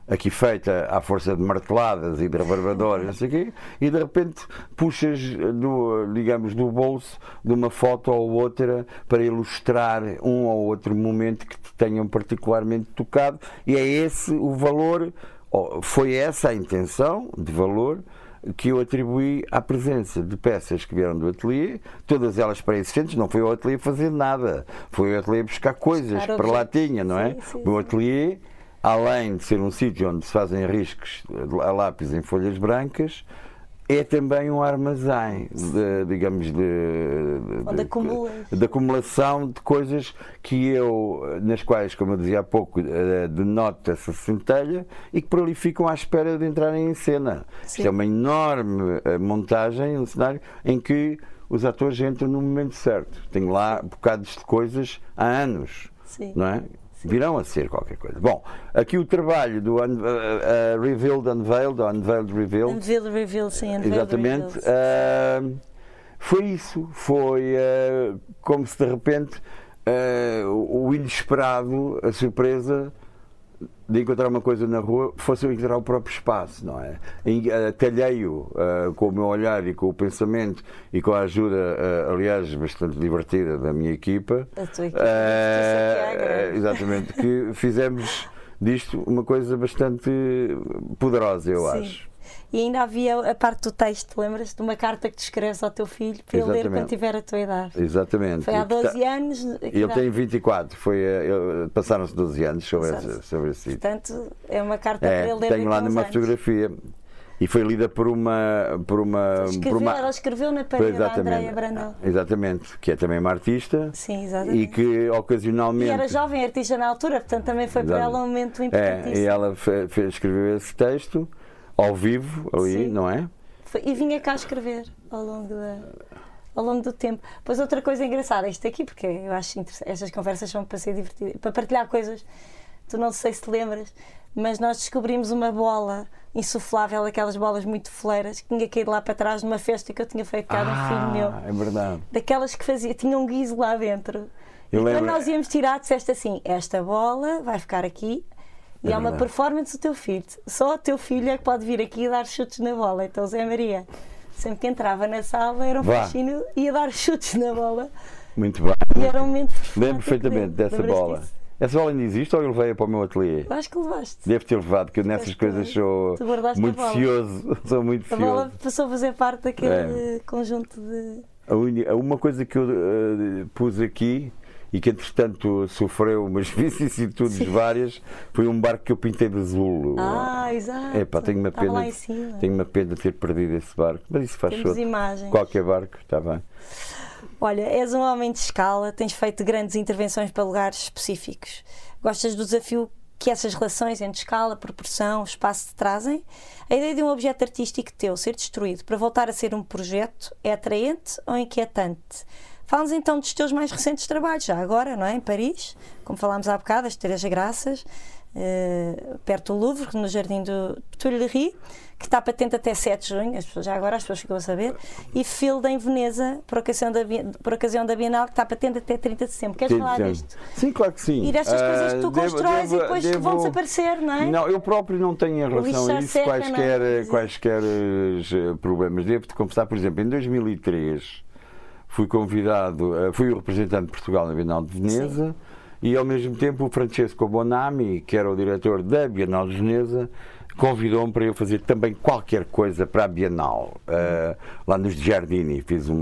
aqui feita à força de marteladas e de rebarbadoras, não sei o quê, e de repente puxas, do, digamos, do bolso de uma foto ou outra para ilustrar um ou outro momento que te tenham particularmente tocado, e é esse o valor, foi essa a intenção de valor que eu atribuí à presença de peças que vieram do ateliê, todas elas pré-existentes, não foi o ateliê fazer nada, foi o ateliê buscar coisas Buscar para lá tinha, não é? Sim, sim, o ateliê, além de ser um sítio onde se fazem riscos a lápis em folhas brancas, é também um armazém, de, digamos, de, de, de acumulação de coisas que eu, nas quais, como eu dizia há pouco, eh, denoto essa centelha e que por ali ficam à espera de entrarem em cena. Sim. Isto é uma enorme eh, montagem, um cenário em que os atores entram no momento certo. Tenho lá bocados de coisas há anos, Sim. não é? Virão a ser qualquer coisa. Bom, aqui o trabalho do un, uh, uh, Revealed Unveiled, ou Unveiled Revealed, Unveiled, reveal, sim, unveiled, Exatamente. revealed. ah, foi isso. Foi ah, como se de repente o inesperado, a surpresa de encontrar uma coisa na rua fosse eu encontrar o próprio espaço, não é? Ah, Talhei-o ah, com o meu olhar e com o pensamento e com a ajuda, ah, aliás, bastante divertida da minha equipa. A tua equipa, grande. exatamente, que fizemos disto uma coisa bastante poderosa, eu Sim. acho. E ainda havia a parte do texto, lembras? De uma carta que tu escreves ao teu filho para ele ler Exatamente. quando tiver a tua idade. Exatamente. Foi há E que tá- 12 anos. que Ele idade? tem 24, foi, eh, passaram-se 12 anos sobre Exato. esse, sobre esse. Portanto, é uma carta É, para ele ler tenho lá numa anos. fotografia e foi lida por uma. Por uma, Escreveu, por uma Ela escreveu na parede da exatamente, Andréia Brandão. exatamente, que é também uma artista Sim, e exatamente. que ocasionalmente. E era jovem artista na altura, portanto também foi para Exato. ela um momento É, importantíssimo. e ela fe- fe- escreveu esse texto ao vivo ali, Sim. não é? E vinha cá escrever ao longo, da, ao longo do tempo. Pois outra coisa engraçada, isto aqui, porque eu acho interessante, estas conversas são para ser divertidas, para partilhar coisas, tu não sei se te lembras, mas nós descobrimos uma bola insuflável, aquelas bolas muito foleiras, que tinha caído lá para trás numa festa que eu tinha feito cá de um filho meu. é verdade. Daquelas que fazia, tinha um guiso lá dentro. Eu e quando lembro- nós íamos tirar, disseste assim: esta bola vai ficar aqui. E É é, uma verdade. performance do teu filho. Só o teu filho é que pode vir aqui e dar chutes na bola. Então, Zé Maria, sempre que entrava na sala, era um Vá. fascínio, ia dar chutes na bola. Muito bem. E era um momento. Lembro perfeitamente dessa bola. disso? Essa bola ainda existe ou eu levei-a para o meu ateliê? Acho que levaste. Deve ter levado, que eu nessas coisas sou muito cioso. <laughs> Sou muito A bola passou a fazer parte daquele É. conjunto de. A uni- Uma coisa que eu eh, pus aqui e que entretanto sofreu umas <laughs> vicissitudes várias foi um barco que eu pintei de azul. Ah, exato. É pá, tenho uma Estava pena. cima. Tenho uma pena de ter perdido esse barco. Mas isso faz Temos outro. imagens. Qualquer barco, está bem. Olha, és um homem de escala, tens feito grandes intervenções para lugares específicos. Gostas do desafio que essas relações entre escala, proporção, espaço te trazem? A ideia de um objeto artístico teu ser destruído para voltar a ser um projeto é atraente ou inquietante? Fala-nos então dos teus mais recentes trabalhos, já agora, não é? Em Paris, como falámos há bocado, as Três Graças, eh, perto do Louvre, no Jardim do Tuileries, que está patente até 7 de junho, as pessoas, já agora as pessoas ficam a saber, e Field em Veneza, por ocasião da, por ocasião da Bienal, que está patente até 30 de setembro. Queres falar disto? Sim, claro que sim. E destas coisas que tu Ah, devo- constróis devo- e depois devo- vão desaparecer, não é? Não, eu próprio não tenho em relação a isso serra, quaisquer, é? quaisquer eh, problemas. Devo-te confessar, por exemplo, em 2003 fui convidado, eh, fui o representante de Portugal na Bienal de Veneza e ao mesmo tempo o Francesco Bonami, que era o diretor da Bienal de Veneza, convidou-me para eu fazer também qualquer coisa para a Bienal. Eh, lá nos Giardini fiz um-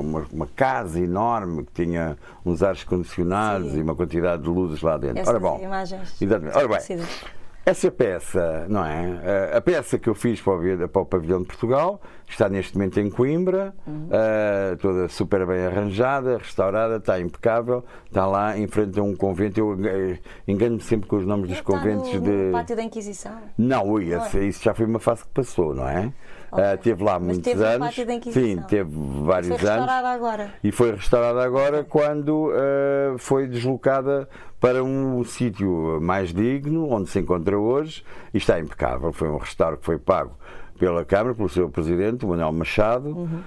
uma, uma casa enorme que tinha uns ares condicionados Sim. e uma quantidade de luzes lá dentro. Essas Ora bom, imagens. Exatamente. Ora bem. Essa peça, não é? A peça que eu fiz para o, Pavilhão de Portugal está neste momento em Coimbra, eh, toda super bem arranjada, restaurada, está impecável, está lá em frente a um convento. Eu eh, engano-me sempre com os nomes dos Está conventos no, de. no pátio da Inquisição. Não, ui, isso já foi uma fase que passou, não é? Ok. Eh, teve lá Mas muitos teve no anos. Sim, teve Foi vários anos. restaurada agora. E foi restaurada agora quando eh, foi deslocada para um sítio mais digno, onde se encontra hoje, e está impecável. Foi um restauro que foi pago pela Câmara, pelo seu Presidente, Manuel Machado, Uhum.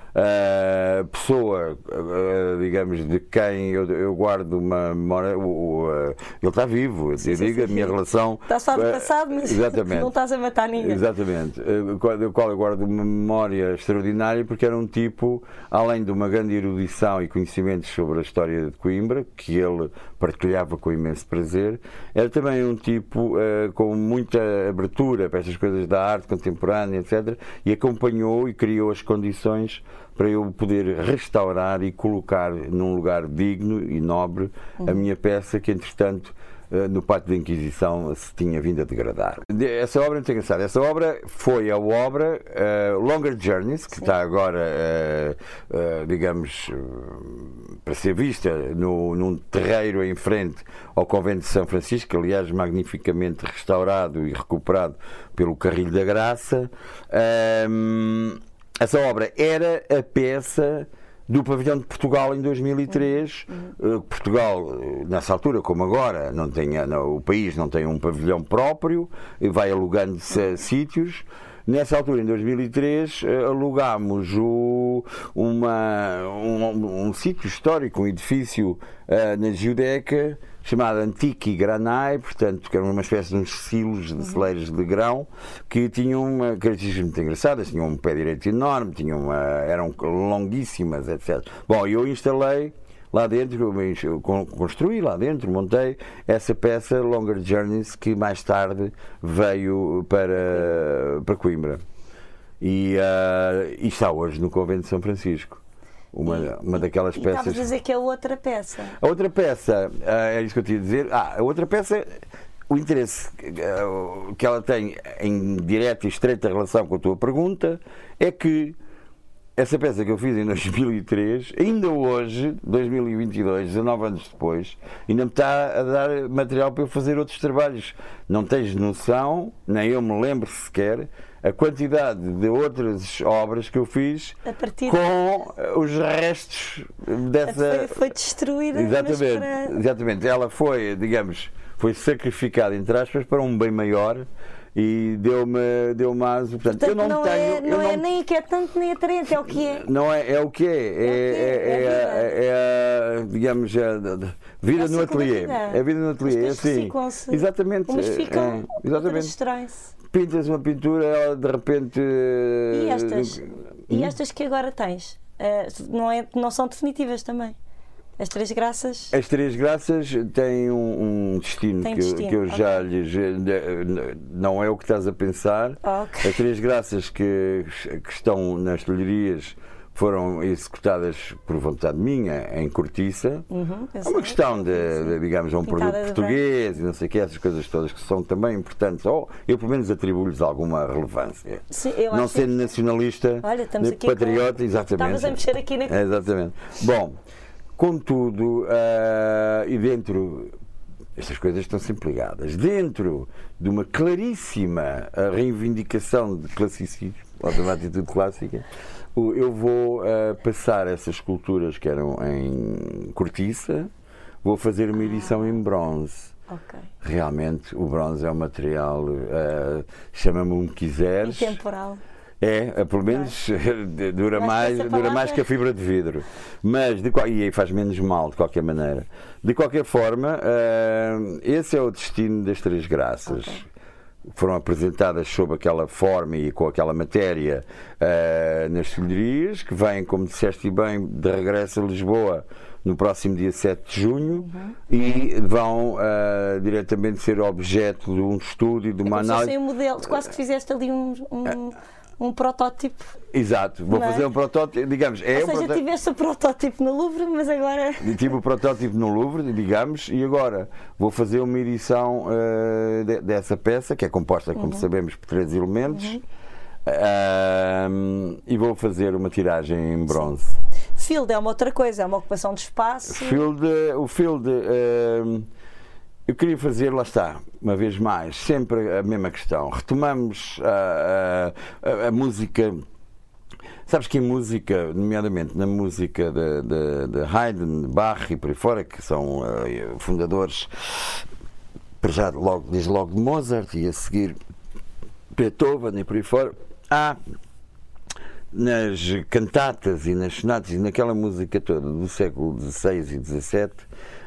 pessoa, eh, digamos, de quem eu, eu guardo uma memória. eh, ele está vivo, eu sim, digo, a sim, minha sim. relação. A falar do eh, passado, mas exatamente. <laughs> não estás a matar ninguém. Exatamente, do qual eu guardo uma memória extraordinária, porque era um tipo, além de uma grande erudição e conhecimentos sobre a história de Coimbra, que ele partilhava com imenso prazer, era também um tipo eh, com muita abertura para estas coisas da arte contemporânea, etc., e acompanhou e criou as condições para eu poder restaurar e colocar num lugar digno e nobre a minha peça, que entretanto uh, no Pacto da Inquisição se tinha vindo a degradar. Essa obra é muito engraçada. Essa obra foi a obra uh, Longer Journeys, que Sim. está agora, digamos, para ser vista no, num terreiro em frente ao Convento de São Francisco, aliás, magnificamente restaurado e recuperado pelo Carrilho da Graça. Um, essa obra era a peça do pavilhão de Portugal em 2003. Uhum. Portugal, eh, nessa altura, como agora, não tem, não, o país não tem um pavilhão próprio, vai alugando uhum. sítios. Nessa altura, em 2003, eh, alugámos o, uma, um, um, sítio histórico, um edifício uh, na Judeca, chamado Antique Granai, portanto, que era uma espécie de uns silos de celeiros de grão, que tinham uma características muito engraçadas, tinham um pé direito enorme, tinham uma, eram longuíssimas, etc. Bom, eu instalei lá dentro, construí lá dentro, montei essa peça Longer Journeys que mais tarde veio para, para Coimbra. E, uh, e está hoje no Convento de São Francisco. Uma, e, uma daquelas peças. Estavas a dizer que é outra peça. A outra peça, uh, é isso que eu tinha a dizer. Ah, a outra peça, o interesse uh, que ela tem em direta e estreita relação com a tua pergunta é que essa peça que eu fiz em <laughs> 2003, ainda hoje, 2022, 19 anos depois, ainda me está a dar material para eu fazer outros trabalhos. Não tens noção, nem eu me lembro sequer, a quantidade de outras obras que eu fiz com os restos dessa. Foi, foi destruída. Exatamente, para... exatamente. Ela foi, digamos, foi sacrificada, entre aspas, para um bem maior e deu-me deu mais portanto, portanto, eu não, não tenho é, não, não é nem que é tanto nem atraente é o que é. Não é é o que é. É, é, é, é, é a, digamos a, vida no ateliê. é a vida no ateliê assim. exatamente umas ficam exatamente. pintas uma pintura ela de repente e estas? hum? e estas que agora tens? Não é não são definitivas também as Três Graças? As Três Graças têm um, um destino, Tem que, destino. que, eu okay. já lhes. Não é o que estás a pensar. Okay. As Três Graças que, que estão nas telherias foram executadas por vontade minha em cortiça. Uhum, é uma questão de, de digamos, um Pintada produto português e não sei o que, essas coisas todas que são também importantes. Ou eu, pelo menos, atribuo-lhes alguma relevância. Sim, não sendo nacionalista, Olha, patriota, com... exatamente. Estavas a mexer aqui na Exatamente. Bom. Contudo, uh, e dentro, estas coisas estão sempre ligadas, dentro de uma claríssima ah, reivindicação de classicismo, ou de uma atitude clássica, eu vou uh, passar essas esculturas que eram em cortiça, vou fazer uma edição em bronze. Okay. Realmente, o bronze é um material, uh, chama-me um quiseres. temporal. É, é, pelo menos <laughs> dura mais, dura mais que a fibra de vidro. Mas, de, e faz menos mal, de qualquer maneira. De qualquer forma, uh, esse é o destino das Três Graças. Okay. Foram apresentadas sob aquela forma e com aquela matéria uh, nas filherias, que vêm, como disseste bem, de regresso a Lisboa no próximo dia 7 de junho uhum. e vão uh, diretamente ser objeto de um estudo e de uma é análise. um modelo, tu quase que fizeste ali um, um um protótipo. Exato, vou é? fazer um protótipo, digamos. É Ou seja, um tiveste o protótipo no Louvre, mas agora. Tive o protótipo no Louvre, digamos, e agora vou fazer uma edição uh, de, dessa peça, que é composta, como uhum. sabemos, por três elementos, uhum. uh, e vou fazer uma tiragem em bronze. Sim. Field é uma outra coisa, é uma ocupação de espaço. Field, o Field. Uh, eu queria fazer, lá está, uma vez mais, sempre a mesma questão. Retomamos a, a, a música. Sabes que em música, nomeadamente na música de, de, de Haydn, Bach e por aí fora, que são uh, fundadores, já logo, desde logo de Mozart e a seguir Beethoven e por aí fora, há nas cantatas e nas sonatas e naquela música toda do século XVI e XVII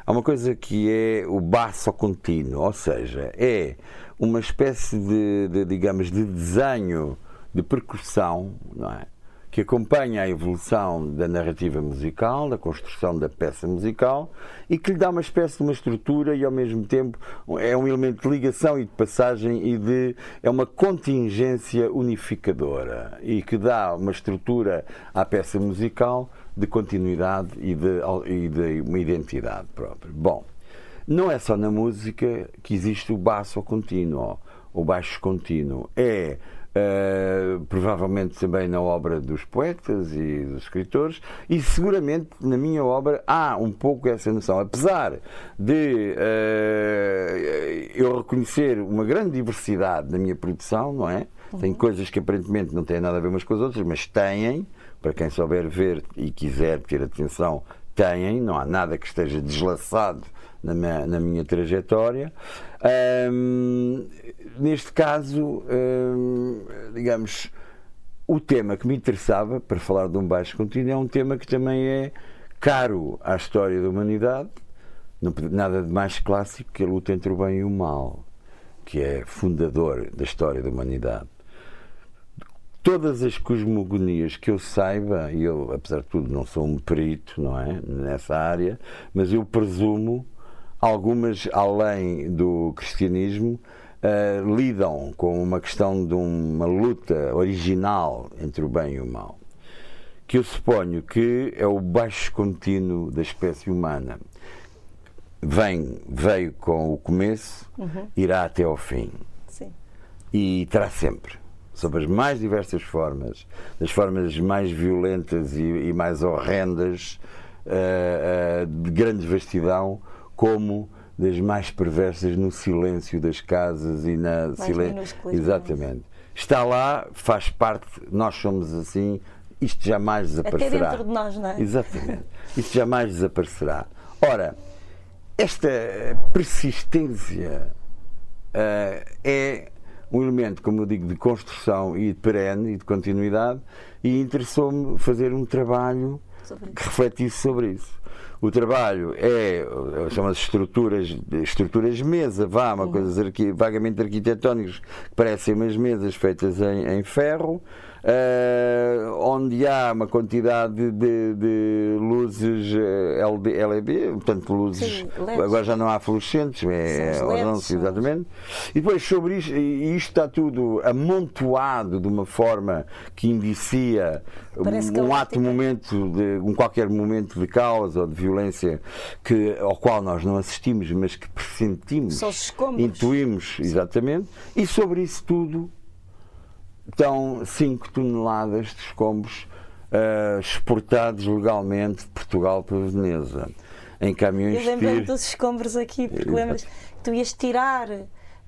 Há uma coisa que é o baço contínuo, ou seja, é uma espécie de, de digamos, de desenho de percussão, não é? que acompanha a evolução da narrativa musical, da construção da peça musical e que lhe dá uma espécie de uma estrutura e ao mesmo tempo é um elemento de ligação e de passagem e de é uma contingência unificadora e que dá uma estrutura à peça musical de continuidade e de, e de uma identidade própria. Bom, não é só na música que existe o baixo contínuo, o baixo contínuo. É Uh, provavelmente também na obra dos poetas e dos escritores, e seguramente na minha obra há um pouco essa noção. Apesar de uh, eu reconhecer uma grande diversidade na minha produção, não é? Uhum. Tem coisas que aparentemente não têm nada a ver umas com as outras, mas têm, para quem souber ver e quiser ter atenção, têm, não há nada que esteja deslaçado na minha, na minha trajetória. Um, neste caso, um, digamos, o tema que me interessava para falar de um baixo contínuo é um tema que também é caro à história da humanidade, nada de mais clássico que a luta entre o bem e o mal, que é fundador da história da humanidade. Todas as cosmogonias que eu saiba, e eu, apesar de tudo, não sou um perito, não é, nessa área, mas eu presumo algumas além do cristianismo uh, lidam com uma questão de uma luta original entre o bem e o mal, que eu suponho que é o baixo contínuo da espécie humana. Vem, veio com o começo, uhum. irá até ao fim. Sim. E terá sempre sob as mais diversas formas, das formas mais violentas e, e mais horrendas, uh, uh, de grande vastidão, como das mais perversas no silêncio das casas e na silêncio. Exatamente. Está lá, faz parte, nós somos assim, isto jamais desaparecerá. Até dentro de nós, não é? Exatamente. Isto jamais desaparecerá. Ora, esta persistência uh, é um elemento, como eu digo, de construção e de perene e de continuidade, e interessou-me fazer um trabalho que refletisse sobre isso. O trabalho é, chama-se estruturas, estruturas mesa, vá, uma uhum. coisas vagamente arquitetónicas, que parecem umas mesas feitas em, em ferro, uh, onde há uma quantidade de, de luzes eh, LD, LED, portanto luzes, Sim, agora já não há fluorescentes, é LEDs, exatamente. E depois sobre isto, isto está tudo amontoado de uma forma que indicia um, um ato momento de um qualquer momento de causa ou de violência que, ao qual nós não assistimos, mas que pressentimos, intuímos exatamente, e sobre isso tudo estão 5 toneladas de escombros uh, exportados legalmente de Portugal para Veneza, em caminhões Eu lembro-me dos escombros aqui, porque lembras que tu ias tirar.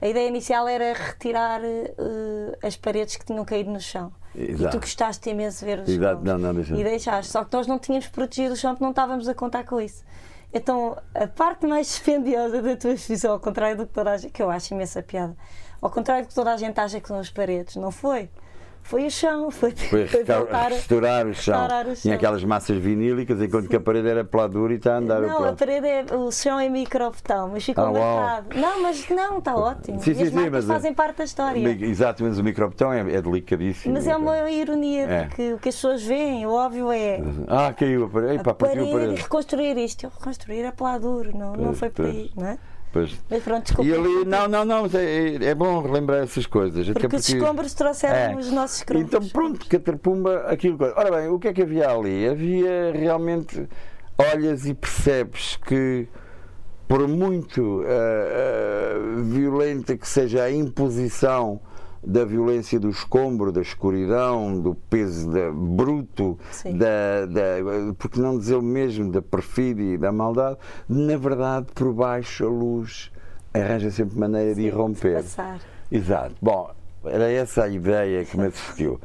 A ideia inicial era retirar uh, as paredes que tinham caído no chão. Exato. E tu gostaste imenso de ver os Exato. Não, não, deixa. E deixaste. Só que nós não tínhamos protegido o chão, porque não estávamos a contar com isso. Então, a parte mais dispendiosa da tua exposição, ao contrário do que toda a gente, que eu acho imensa piada, ao contrário do que toda a gente acha que são as paredes, não foi? Foi o chão, foi, foi, <laughs> foi voltar restaurar o chão. Restaurar o chão. Tinha aquelas massas vinílicas, enquanto Sim. que a parede era peladura e está a andar Não, a parede é, o chão é microbetão, mas ficou ah, marcado. Não, mas não, está ótimo. Sim, sim, e as sim, mas fazem parte da história. Exato, mas o microbetão é, é delicadíssimo. Mas é uma ironia, é. porque o que as pessoas veem, o óbvio é. Ah, caiu a parede. Epa, a parede, parede. reconstruir isto. Reconstruir a peladura, não, não foi por aí, não é? Pois. Mas pronto, desculpa. E ali, não, não, não, é, é bom relembrar essas coisas. Porque, porque os escombros trouxeram é. os nossos escombros. Então, pronto, caterpumba, aquilo. Ora bem, o que é que havia ali? Havia realmente. Olhas e percebes que, por muito uh, uh, violenta que seja a imposição da violência do escombro, da escuridão, do peso da, bruto, da, da, porque não dizer o mesmo, da perfídia e da maldade, na verdade, por baixo a luz arranja sempre maneira Sim, de irromper. Passar. Exato. Bom, era essa a ideia que me assistiu.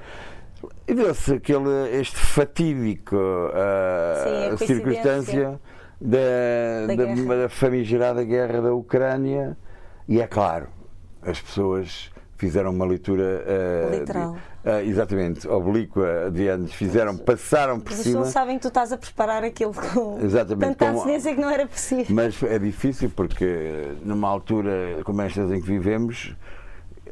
E deu-se aquele, este fatídico uh, Sim, circunstância da, da, da, da famigerada guerra da Ucrânia, e é claro, as pessoas fizeram uma leitura uh, literal. De, uh, exatamente, oblíqua de anos, fizeram, passaram por mas cima. Mas sabem que tu estás a preparar aquilo com exatamente, tanta antecedência que não era possível. Mas é difícil porque numa altura como estas em que vivemos,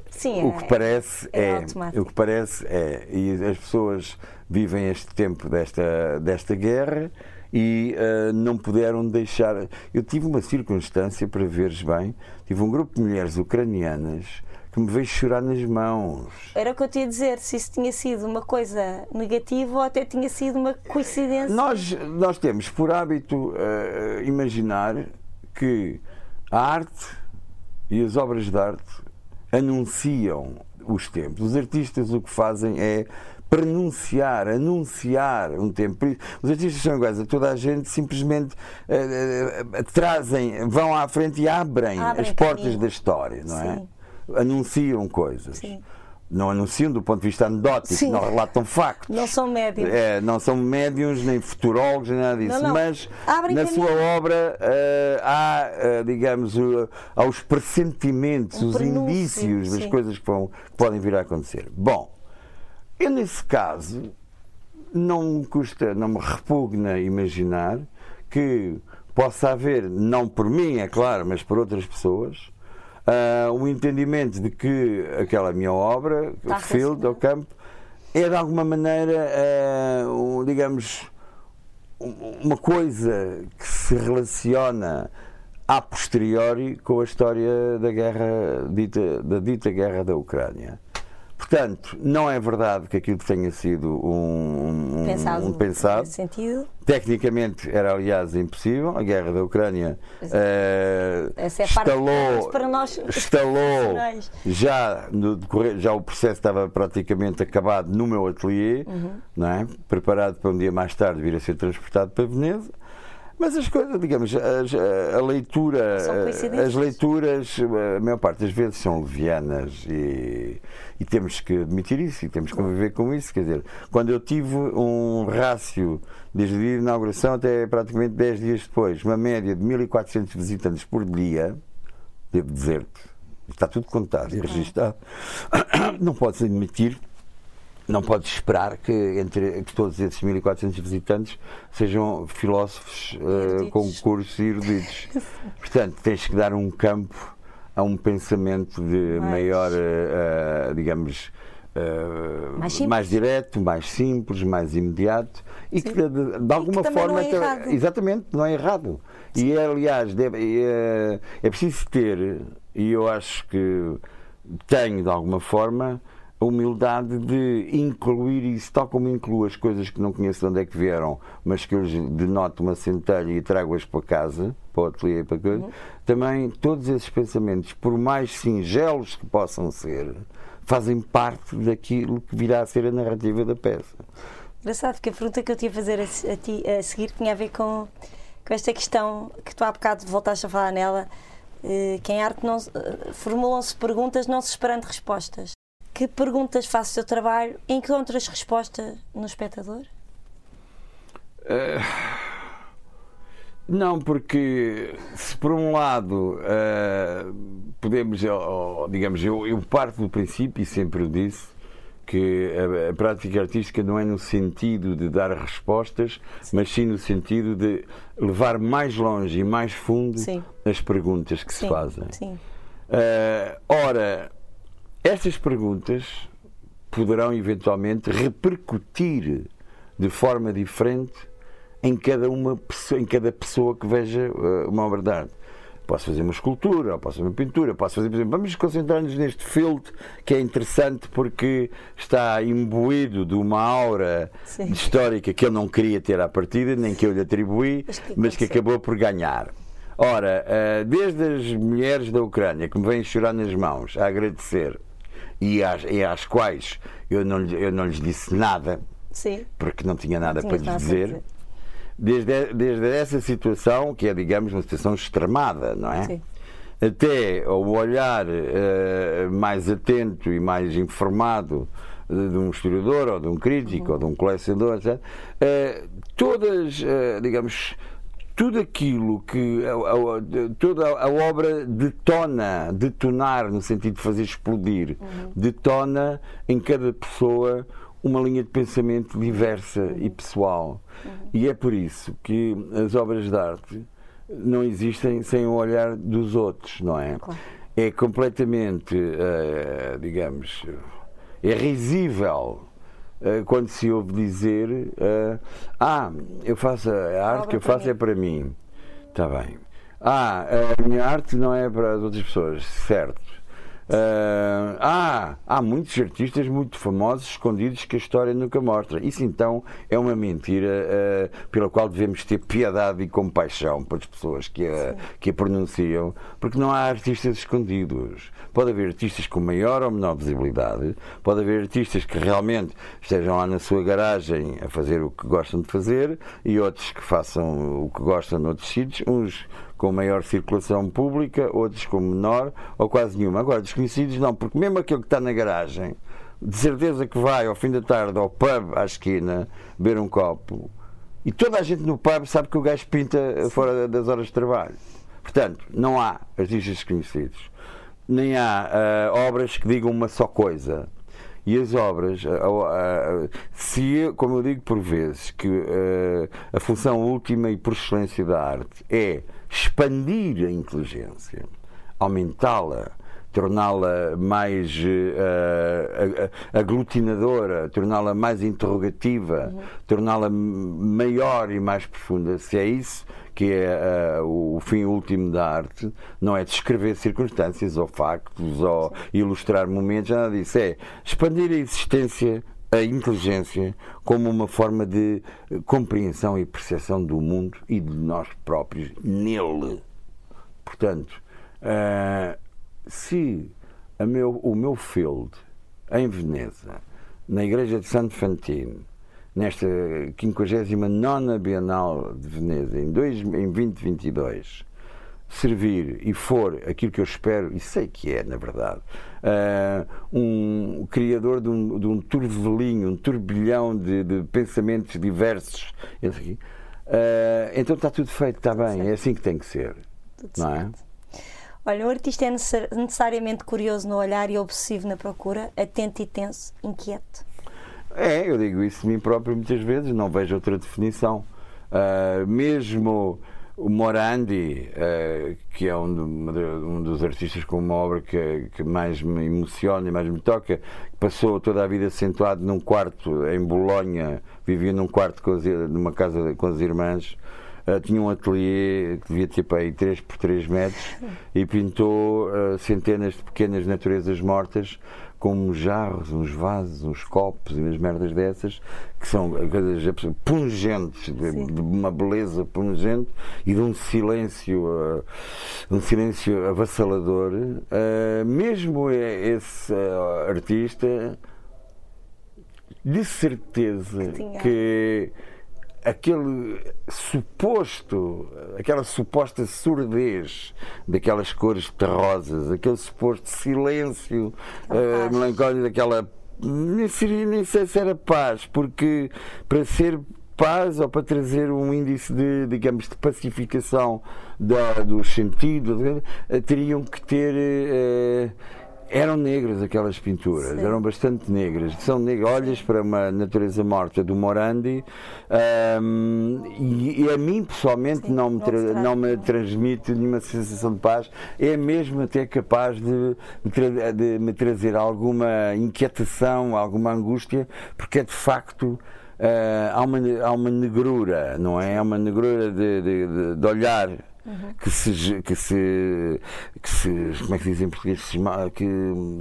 Sim, o que é, parece é, é o que parece é e as pessoas vivem este tempo desta desta guerra e uh, não puderam deixar. Eu tive uma circunstância para veres bem, tive um grupo de mulheres ucranianas que me veio chorar nas mãos. Era o que eu tinha a dizer, se isso tinha sido uma coisa negativa ou até tinha sido uma coincidência. Nós, nós temos por hábito uh, imaginar que A arte e as obras de arte anunciam os tempos. Os artistas o que fazem é pronunciar, anunciar um tempo. Os artistas são iguais a toda a gente, simplesmente uh, uh, trazem, vão à frente e abrem, abrem as portas caminho. da história, não é? Sim. é? Anunciam coisas. Sim não anunciam do ponto de vista anedótico, Sim. não relatam factos. Não são médiums. É, não são médiums, nem futurólogos, nem nada disso. Não, não. Mas Abrem na caminho. sua obra uh, há, uh, digamos, uh, há os pressentimentos, um os indícios das coisas que, vão, que podem vir a acontecer. Bom, eu nesse caso não me custa, não me repugna imaginar que possa haver, não por mim, é claro, mas por outras pessoas, uh, um entendimento de que aquela minha obra, o field, o campo, é de alguma maneira, uh, um, digamos, uma coisa que se relaciona a posteriori com a história da guerra dita, da dita guerra da Ucrânia. Portanto, não é verdade que aquilo tenha sido um, um pensado. Um pensado. sentido. Tecnicamente era, aliás, impossível. A guerra da Ucrânia uh, Essa é estalou, para nós, <laughs> estalou já, no, já o processo estava praticamente acabado no meu ateliê, uhum. não é? preparado para um dia mais tarde vir a ser transportado para Veneza. Mas as coisas, digamos, as, a leitura, as leituras, a maior parte das vezes são levianas e, e, temos que admitir isso e temos que conviver com isso. Quer dizer, quando eu tive um rácio desde o dia de inauguração até praticamente 10 dias depois, uma média de 1400 visitantes por dia, devo dizer-te, está tudo contado e registado, <coughs> não pode-se admitir não pode esperar que entre que todos esses 1400 visitantes sejam filósofos uh, com cursos eruditos. <laughs> Portanto, tens que dar um campo a um pensamento de maior, uh, uh, digamos, mais, mais, direto, mais simples, mais imediato e Sim. que de, de alguma forma. Não é exatamente, não é errado. Sim. E aliás, deve, é, é preciso ter, e eu acho que tenho de alguma forma a humildade de incluir isso, tal como incluo as coisas que não conheço de onde é que vieram, mas que eu denoto uma centelha e trago-as para casa, para o ateliê para coisa, uhum. também todos esses pensamentos, por mais singelos que possam ser, fazem parte daquilo que virá a ser a narrativa da peça. Engraçado, que a pergunta que eu tinha a fazer a, a, ti, a seguir tinha a ver com, com esta questão que tu há bocado voltaste a falar nela, eh, que em arte eh, formulam-se perguntas não se esperando respostas que perguntas faz o seu trabalho encontras resposta no espectador? Uh, não, porque se por um lado uh, podemos, digamos, eu, eu parto do princípio e sempre o disse que a, a, prática artística não é no sentido de dar respostas, sim. mas sim no sentido de levar mais longe e mais fundo sim. as perguntas que sim. se fazem. Uh, ora, estas perguntas poderão eventualmente repercutir de forma diferente em cada, uma, em cada pessoa que veja uh, uma obra de arte. Posso fazer uma escultura, posso fazer uma pintura, posso fazer, por exemplo, vamos concentrar-nos neste filtro que é interessante porque está imbuído de uma aura Sim. histórica que eu não queria ter à partida, nem que eu lhe atribuí, mas que, mas que acabou por ganhar. Ora, uh, desde as mulheres da Ucrânia que me vêm chorar nas mãos a agradecer e às, e às quais eu não, eu não lhes disse nada, Sim. porque não tinha nada não para lhes dizer. dizer. Desde, desde essa situação, que é, digamos, uma situação extremada, não é? Sim. Até o olhar uh, mais atento e mais informado de um historiador ou de um crítico uhum. ou de um colecionador, etc. Uh, todas, uh, digamos, tudo aquilo que a, a, toda a obra detona, detonar no sentido de fazer explodir, uhum. detona em cada pessoa uma linha de pensamento diversa uhum. e pessoal. Uhum. E é por isso que as obras de arte não existem sem o olhar dos outros, não é? Claro. É completamente, uh, digamos, é risível quando se ouve dizer uh, ah, eu faço a arte que eu faço é para mim. Está bem. Ah, a minha arte não é para as outras pessoas, certo. Há, há muitos artistas muito famosos escondidos que a história nunca mostra. Isso então é uma mentira uh, pela qual devemos ter piedade e compaixão para as pessoas que a, que a pronunciam, porque não há artistas escondidos. Pode haver artistas com maior ou menor visibilidade, pode haver artistas que realmente estejam lá na sua garagem a fazer o que gostam de fazer e outros que façam o que gostam noutros sítios, uns com maior circulação pública, outros com menor ou quase nenhuma. Agora, desconhecidos não, porque mesmo aquele que está na garagem, de certeza que vai ao fim da tarde ao pub à esquina beber um copo e toda a gente no pub sabe que o gajo pinta fora das horas de trabalho. Portanto, não há artistas desconhecidos, nem há uh, obras que digam uma só coisa. E as obras, se, como eu digo por vezes, que a função última e por excelência da arte é expandir a inteligência, aumentá-la, torná-la mais uh, aglutinadora, torná-la mais interrogativa, uhum. torná-la maior e mais profunda. Se é isso que é uh, o fim último da arte, não é descrever circunstâncias ou factos ou ilustrar momentos, nada disso. É expandir a existência a inteligência como uma forma de compreensão e percepção do mundo e de nós próprios nele. Portanto, uh, se meu, o meu field em Veneza, na igreja de Santo Fantino, nesta 59 Bienal de Veneza, em, dois, em 2022, servir e for aquilo que eu espero, e sei que é, na verdade, uh, um criador de um, de um turvelinho, um turbilhão de, de pensamentos diversos, uh, então está tudo feito, está bem, certo. é assim que tem que ser. Tudo não é? certo. é? Olha, um artista é necessariamente curioso no olhar e obsessivo na procura, atento e tenso, inquieto. É, eu digo isso de mim próprio muitas vezes, não vejo outra definição. Uh, mesmo o Morandi, uh, que é um, um, dos artistas com uma obra que, que, mais me emociona e mais me toca, passou toda a vida acentuado num quarto em Bolonha, vivia num quarto as, numa casa com as irmãs. Uh, tinha um ateliê que devia ter para aí 3 por 3 metros e pintou uh, centenas de pequenas naturezas mortas com uns jarros, uns vasos, uns copos e umas merdas dessas, que são coisas pungentes, de, de, uma beleza pungente e de um silêncio, uh, um silêncio avassalador. Uh, mesmo esse uh, artista, de certeza que, que aquele suposto, aquela suposta surdez daquelas cores terrosas, aquele suposto silêncio uh, melancólico daquela. Nem, seria, nem sei se era paz, porque para ser paz ou para trazer um índice de, digamos, de pacificação da, dos sentidos, eh, teriam que ter. Uh, eram negras aquelas pinturas, Sim. eram bastante negras. São negras, olhas para uma natureza morta do Morandi um, e, e, a mim pessoalmente Sim, não, me tra não me transmite nenhuma sensação de paz. É mesmo até capaz de, de, de me trazer alguma inquietação, alguma angústia, porque é de facto. Uh, há, uma, há uma negrura, não é? Há uma negrura de, de, de olhar Uhum. Que, se, que, se, que se. Como é que se diz em português? Que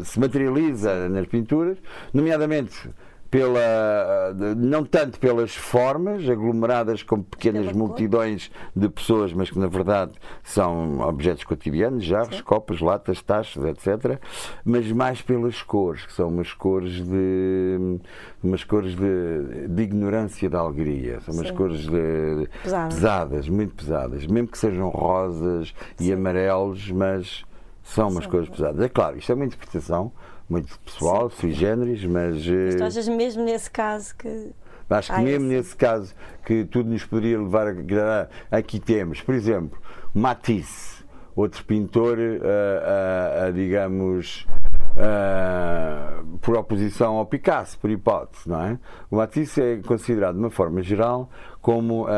se materializa nas pinturas, nomeadamente pela, não tanto pelas formas, aglomeradas como pequenas multidões de pessoas, mas que na verdade são objetos cotidianos, jarros, Sim. copos, latas, taças, etc., mas mais pelas cores, que são umas cores de umas cores de, de ignorância da alegria, são umas Sim. cores de, pesadas, muito pesadas, mesmo que sejam rosas Sim. e amarelos, mas são umas cores pesadas. É claro, isto é uma interpretação muito pessoal, Sim. sui generis, mas. Mas tu eh, achas mesmo nesse caso que. Acho que mesmo nesse caso que tudo nos poderia levar a. Aqui temos, por exemplo, Matisse, outro pintor, a, a, a digamos. por oposição ao Picasso, por hipótese, não é? O Matisse é considerado, de uma forma geral, como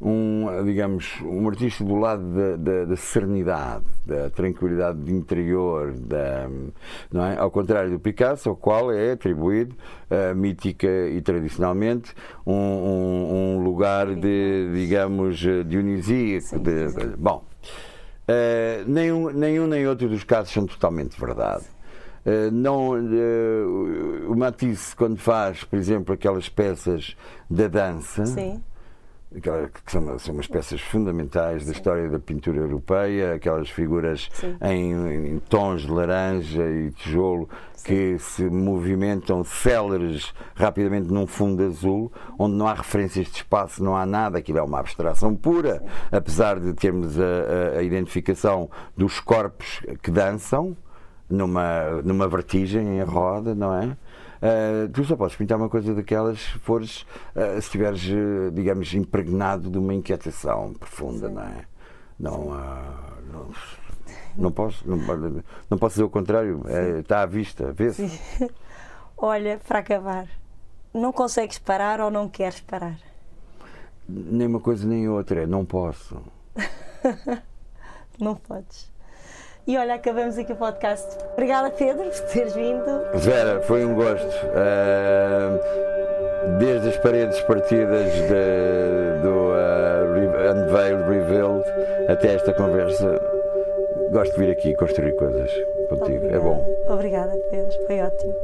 um, digamos, um artista do lado da, da, da, serenidade, da tranquilidade de interior, da, não é? ao contrário do Picasso, ao qual é atribuído, uh, mítica e tradicionalmente, um, um, um lugar de, digamos, dionisíaco. De, bom, Uh, nenhum, nenhum nem outro dos casos são totalmente verdade. Uh, não, uh, o Matisse, quando faz, por exemplo, aquelas peças da dança, Sim. Aquela, que são, são umas peças fundamentais da história da pintura europeia, aquelas figuras em, em, tons de laranja e tijolo Sim. que se movimentam céleres rapidamente num fundo azul, onde não há referências de espaço, não há nada, aquilo é uma abstração pura, apesar de termos a, a, a identificação dos corpos que dançam numa, numa vertigem em roda, não é? Uh, tu só podes pintar uma coisa daquelas se fores, uh, se estiveres, uh, digamos, impregnado de uma inquietação profunda, Sim. não é? Não, não, não, posso, não, não posso dizer o contrário, é, está à vista, vê-se. <laughs> Olha, para acabar, não consegues parar ou não queres parar? Nem uma coisa nem outra, é não posso. <laughs> não podes. E olha, acabamos aqui o podcast. Obrigada, Pedro, por teres vindo. Vera, foi um gosto. Uh, desde as paredes partidas de, do uh, Unveiled, Revealed, até esta conversa, gosto de vir aqui construir coisas contigo. Obrigada. É bom. Obrigada, Pedro. Foi ótimo.